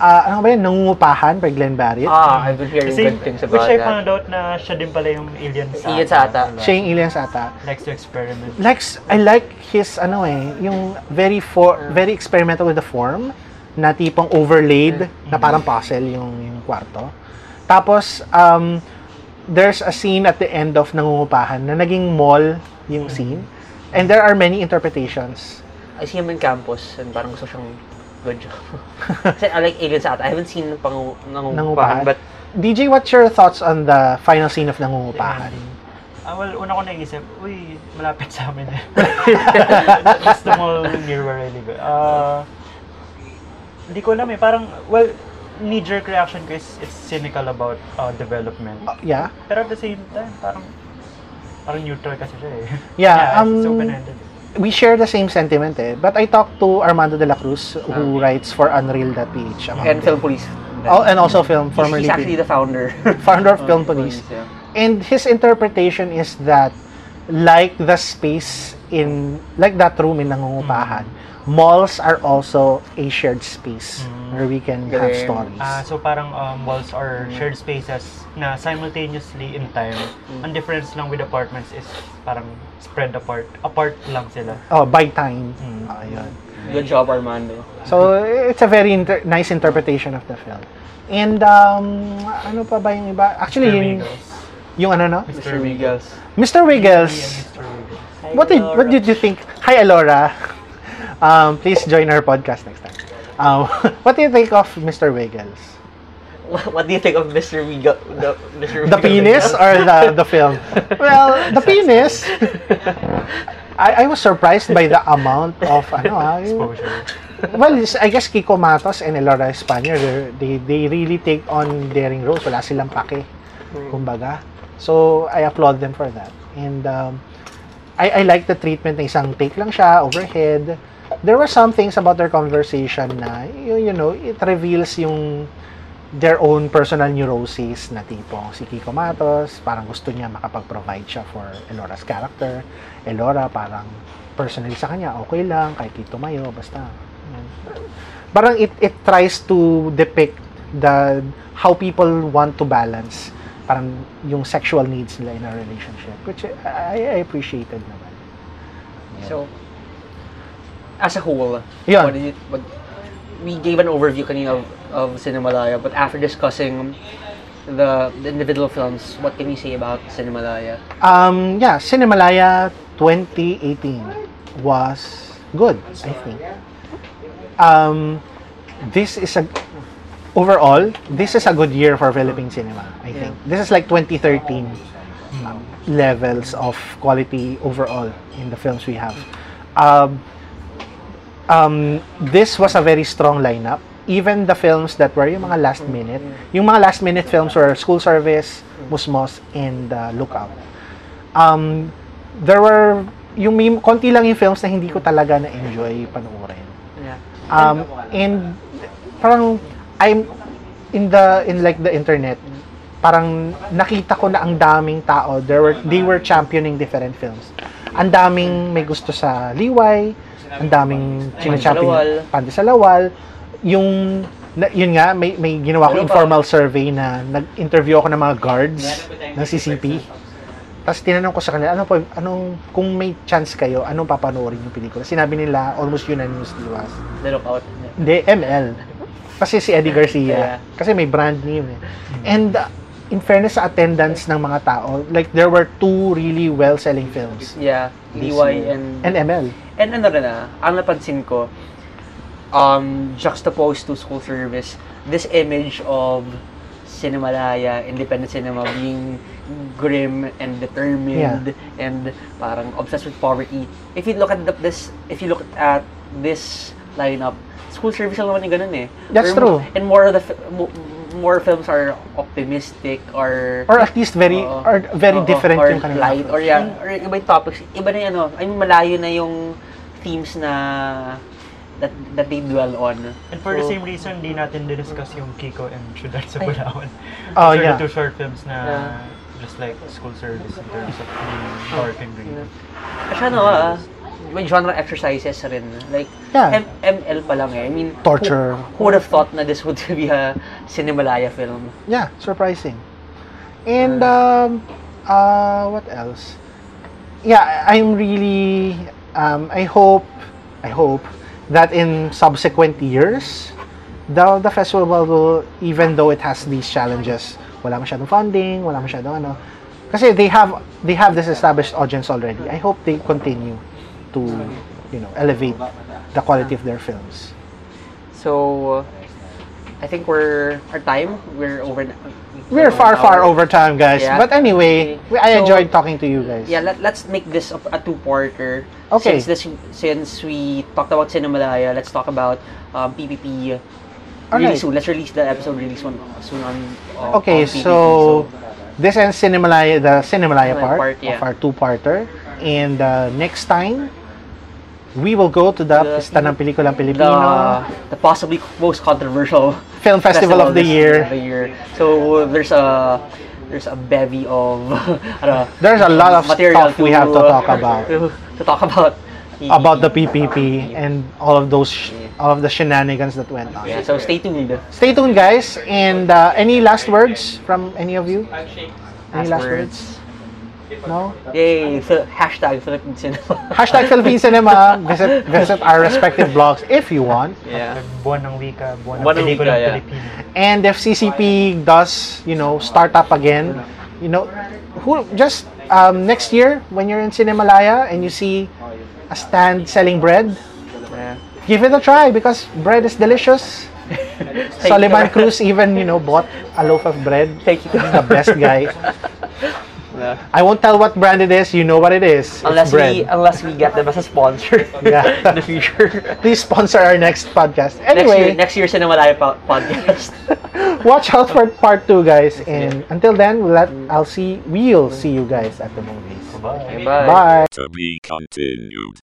ah, ano ba yun? Nangungupahan by Glenn Barrett. Ah, I've been hearing Kasi, good things which about I that. found out na siya din pala yung alien sa Alien sa ata. Siya yung aliens ata. Likes to experiment. Likes, I like his, ano eh, yung very for, very experimental with the form na tipong overlaid na parang puzzle yung, yung kwarto. Tapos, um, there's a scene at the end of Nangungupahan na naging mall yung scene. And there are many interpretations. I see him in campus and parang gusto siyang good job. Kasi I like aliens ata. I haven't seen pang Nangungupahan. but DJ, what's your thoughts on the final scene of Nangungupahan? Ah, well, una ko naisip, uy, malapit sa amin eh. That's the mall near where I live. Ah, hindi ko alam eh. Parang, well, knee-jerk reaction ko is it's cynical about uh, development. Yeah. Pero at the same time, parang parang neutral kasi siya eh. Yeah, it's um, open-ended. We share the same sentiment eh. But I talked to Armando de la Cruz, who writes for Unreal.ph. and. Film Police. Oh, and also film, formerly he's actually the founder. founder of Film Police. yeah. And his interpretation is that like the space in like that room in Nangungupahan, malls are also a shared space where we can have Galing. stories. Ah, so parang um, malls are shared spaces na simultaneously in time. Ang difference lang with apartments is parang spread apart. Apart lang sila. oh, by time. Mm. Ah, yun. Good job, Armando. So, it's a very inter- nice interpretation of the film. And, um, ano pa ba yung iba? Actually, Mr. yung, Wiggles. yung ano, no? Mr. Wiggles. Mr. Wiggles. Mr. Wiggles. What did, what did you think? Hi, Alora. Um, please join our podcast next time. Um, what do you think of Mr. Wiggles? What, do you think of Mr. Wiggles? The, Mr. The penis or the, the film? Well, the penis. I, I was surprised by the amount of ano ah, Exposure. Well, I guess Kiko Matos and Elora Espana, they're- they, they really take on daring roles. Wala silang pake, kumbaga. So, I applaud them for that. And um, I, I like the treatment na isang take lang siya, overhead. There were some things about their conversation na, you, you know, it reveals yung their own personal neuroses na tipong si Kiko Matos, parang gusto niya makapag-provide siya for Elora's character. Elora parang personally sa kanya, okay lang, kahit tumayo, basta. Yan. Parang it, it tries to depict the how people want to balance parang yung sexual needs nila in a relationship, which I, I appreciated naman. So, as a whole, yeah. what did you, what, we gave an overview kanina of, of Cinemalaya, but after discussing the, the individual films, what can you say about Cinemalaya? Um, yeah, Cinemalaya 2018 was good, I think. Um, this is a overall, this is a good year for Philippine cinema. I think this is like 2013 um, levels of quality overall in the films we have. Um, um, this was a very strong lineup. Even the films that were yung mga last minute, yung mga last minute films were School Service, Musmos, and uh, Lookout. Um, there were yung may, konti lang yung films na hindi ko talaga na-enjoy panoorin. Um, and parang I'm in the in like the internet parang nakita ko na ang daming tao there were they were championing different films. Ang daming may gusto sa Liway, ang daming Pandisalawal. champion Pandisalawal. Yung na, yun nga may may ginawa ko informal survey na nag-interview ako ng mga guards ng CCP. Tapos tinanong ko sa kanila, ano po, anong, kung may chance kayo, anong papanoorin yung pelikula? Sinabi nila, almost unanimously was, The Lookout. hindi, ML. Kasi si Eddie Garcia. Kasi may brand name eh. And uh, in fairness sa attendance ng mga tao, like there were two really well-selling films. Yeah. DY year. and... And ML. And ano rin ah, ang napansin ko, um, juxtaposed to school service, this image of Cinemalaya, independent cinema being grim and determined and parang obsessed with poverty. If you look at the, this, if you look at this lineup, school service lang naman yung ganun eh. That's Or true. And more of the more films are optimistic or Or at least very, Oo. or very Oo, different or yung kanilang light or yeah, or iba yung topics iba na yung ano I mean malayo na yung themes na that that they dwell on And for the So, same reason, di natin discuss yung Kiko and Ciudad sa Ay. Bulawan. Oh, are yeah. the two short films na Yeah. just like school service in terms of being dark and gritty. At ano ah genre exercises rin like Yeah. M- ML pa lang eh I mean Torture. who, who would have thought na this would be a Cinemalaya film Yeah, surprising. And um, uh, what else? Yeah, I'm really. Um, I hope. I hope that in subsequent years, the the festival will, even though it has these challenges, wala masyadong funding, wala masyadong ano. Kasi they have they have this established audience already. I hope they continue to, you know, elevate the quality of their films. so I think we're our time we're over We're far, an far over time, guys. Yeah. But anyway, Okay. I So- enjoyed talking to you guys. Yeah, let, let's make this a, a two-parter. Okay. Since this, since we talked about Cinemalaya, let's talk about um, PPP really Alright. soon. Let's release the episode really soon, soon on. Uh, Okay, on PPP. so this ends Cinemalaya, the Cinemalaya Cinemalaya part, part, yeah. of our two-parter. And uh, next time, we will go to the, The- Pista ng Pelikulang the, Pilipino the possibly most controversial Film Festival, of the this- Year. of the year. So there's a there's a bevy of ano, There's a lot of material stuff we have to talk about. To, to talk about About the PPP and all of those, sh- all of the shenanigans that went on. Yeah, so stay tuned. Stay tuned, guys. And uh, any last words from any of you? Any last words? No? Yay! Phil- hashtag Philippine Cinema. Hashtag Philippine Cinema. Visit visit our respective blogs if you want. yeah. Buwan ng wika, buwan ng Buwan ng pelikulang wika, yeah. Pilipino. And if CCP does, you know, start up again, you know, who just um, next year when you're in Cinemalaya and you see a stand selling bread, yeah. give it a try because bread is delicious. Thank Sullivan. Cruz even, you know, bought a loaf of bread. Thank you. He's the best guy. Yeah. I won't tell what brand it is. You know what it is. Unless we unless we get them as a sponsor Yeah. in the future. Please sponsor our next podcast. next year, Anyway, next year Cinema Live po- podcast. watch out for part two, guys. And until then, we'll let I'll see. We'll see you guys at the movies. Bye. Bye. Bye. To be continued.